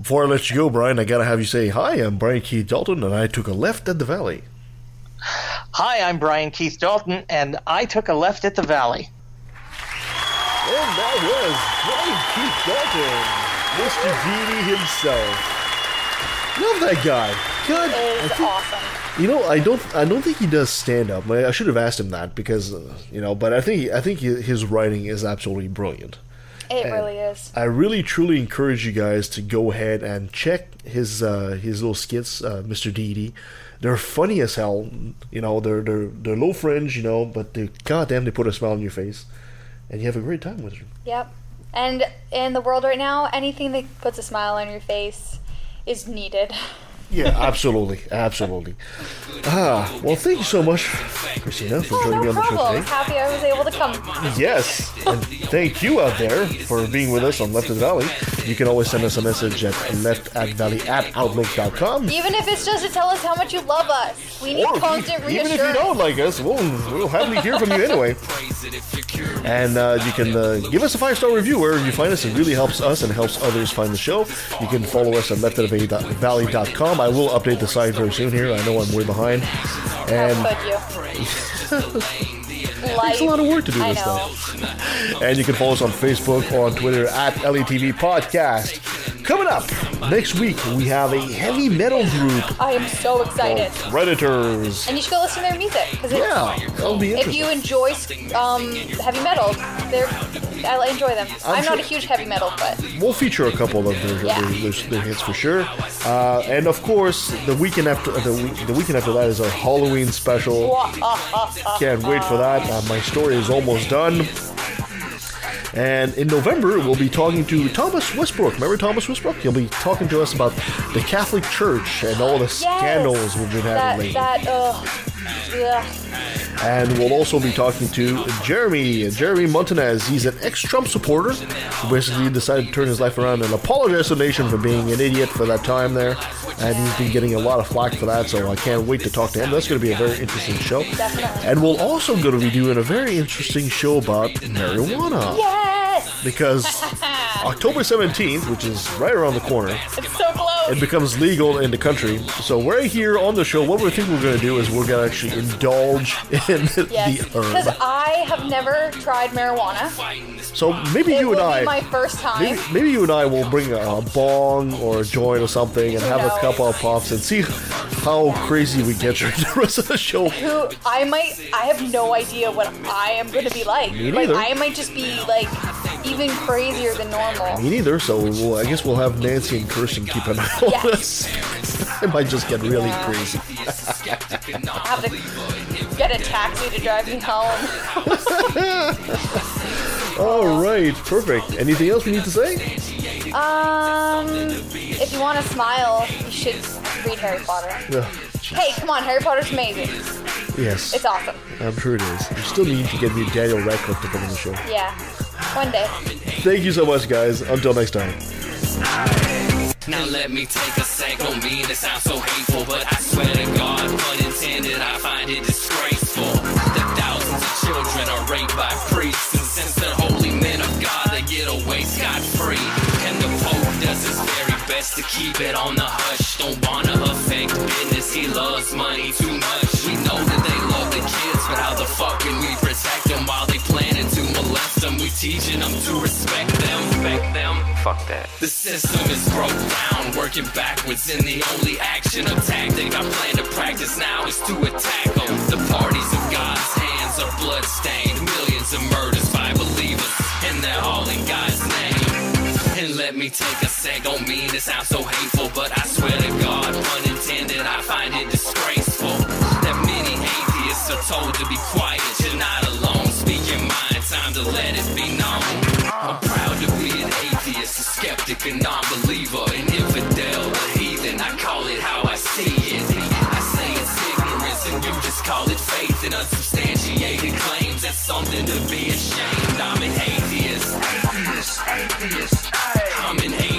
Before I let you go, Brian, I gotta have you say hi. I'm Brian Keith Dalton, and I took a left at the Valley. Hi, I'm Brian Keith Dalton, and I took a left at the Valley. And that was Brian Keith Dalton, Mr. Deity himself. Love that guy. God, I think- awesome. You know, I don't, I don't think he does stand up. I should have asked him that because, uh, you know, but I think, I think his writing is absolutely brilliant. It And really is. I really, truly encourage you guys to go ahead and check his, uh, his little skits, uh, Mr. Deity. They're funny as hell. You know, they're they're they're low fringe, you know, but they goddamn they put a smile on your face, and you have a great time with them. Yep. And in the world right now, anything that puts a smile on your face is needed. Yeah, absolutely, absolutely. Ah, well, thank you so much, Kristina, for Oh, joining me no on the show problem. today. Happy I was able to come. Yes, and thank you out there for being with us on Left of the Valley. You can always send us a message at left at valley at outlook.com. Even if it's just to tell us how much you love us, we need Or constant even if you don't like us, we'll, we'll happily hear from you anyway. And uh, you can uh, give us a five star review wherever you find us. It really helps us and helps others find the show. You can follow us at I will update the site very soon here. I know I'm way behind. And How could you? Takes a lot of work to do I this know. stuff. And you can follow us on Facebook or on Twitter at LETV Podcast. Coming up next week, we have a heavy metal group I am so excited. Predators. And you should go listen to their music because Yeah, that'll be if you enjoy um, heavy metal, they're I enjoy them. I'm I'm, not a huge heavy metal, but We'll feature a couple of their, Yeah. their, their, their hits for sure. Uh, and of course, the weekend after the, the weekend after that is our Halloween special. Can't wait for that. Uh, my story is almost done. And in November, we'll be talking to Thomas Westbrook. Remember Thomas Westbrook? He'll be talking to us about the Catholic Church and all the scandals we've been having that lately. that uh, yeah. And we'll also be talking to Jeremy, Jeremy Montanez. He's an ex-Trump supporter who basically decided to turn his life around and apologize to the nation for being an idiot for that time there. And he's been getting a lot of flack for that, so I can't wait to talk to him. That's going to be a very interesting show. Definitely. And we'll also going to be doing a very interesting show about marijuana. Yes. Because October 17th, which is right around the corner, It's so close. it becomes legal in the country. So we're here on the show, what we think we're going to do is we're going to actually indulge in Yes. the Because herb. I have never tried marijuana. So maybe it you and I, be my first time. maybe, maybe you and I will bring a, a bong or a joint or something and Who have a couple of puffs and see how crazy we get during the rest of the show. Who I might I have no idea what I am going to be like. Me like neither. I might just be like even crazier than normal. Me neither. So we'll, I guess we'll have Nancy and Kirsten keep an eye on Yes. us. it might just get really Yeah. crazy. Have to get a taxi to drive me home. All right, perfect. Anything else we need to say? Um, if you want to smile, you should read Harry Potter. No. Hey, come on, Harry Potter's amazing. Yes. It's awesome. I'm sure it is. You still need to get me Daniel Radcliffe to come on the show. Yeah, one day. Thank you so much, guys. Until next time. Now let me take a sec, don't mean to sound so hateful, but I swear to God, pun intended, I find it disgraceful. That thousands of children are raped by priests, and since they're holy men of God, they get away scot-free. And the Pope does his very best to keep it on the hush. Don't wanna affect business, he loves money too much. We know that they love the kids, but how the fuck can we protect them while they planning to them? We teaching them to respect them, respect them. Fuck that. The system is broke down, working backwards, and the only action or tactic I plan to practice now is to attack them. The parties of God's hands are bloodstained, millions of murders by believers, and they're all in God's name. And let me take a sec, don't mean to sound so hateful, but I swear to God, pun intended, I find it disgraceful that many atheists are told to be quiet. Time to let it be known. I'm proud to be an atheist, a skeptic, a non-believer, an infidel, a heathen. I call it how I see it. I say it's ignorance, and you just call it faith and unsubstantiated claims. That's something to be ashamed. I'm an atheist. Atheist, atheist. Hey. I'm an atheist.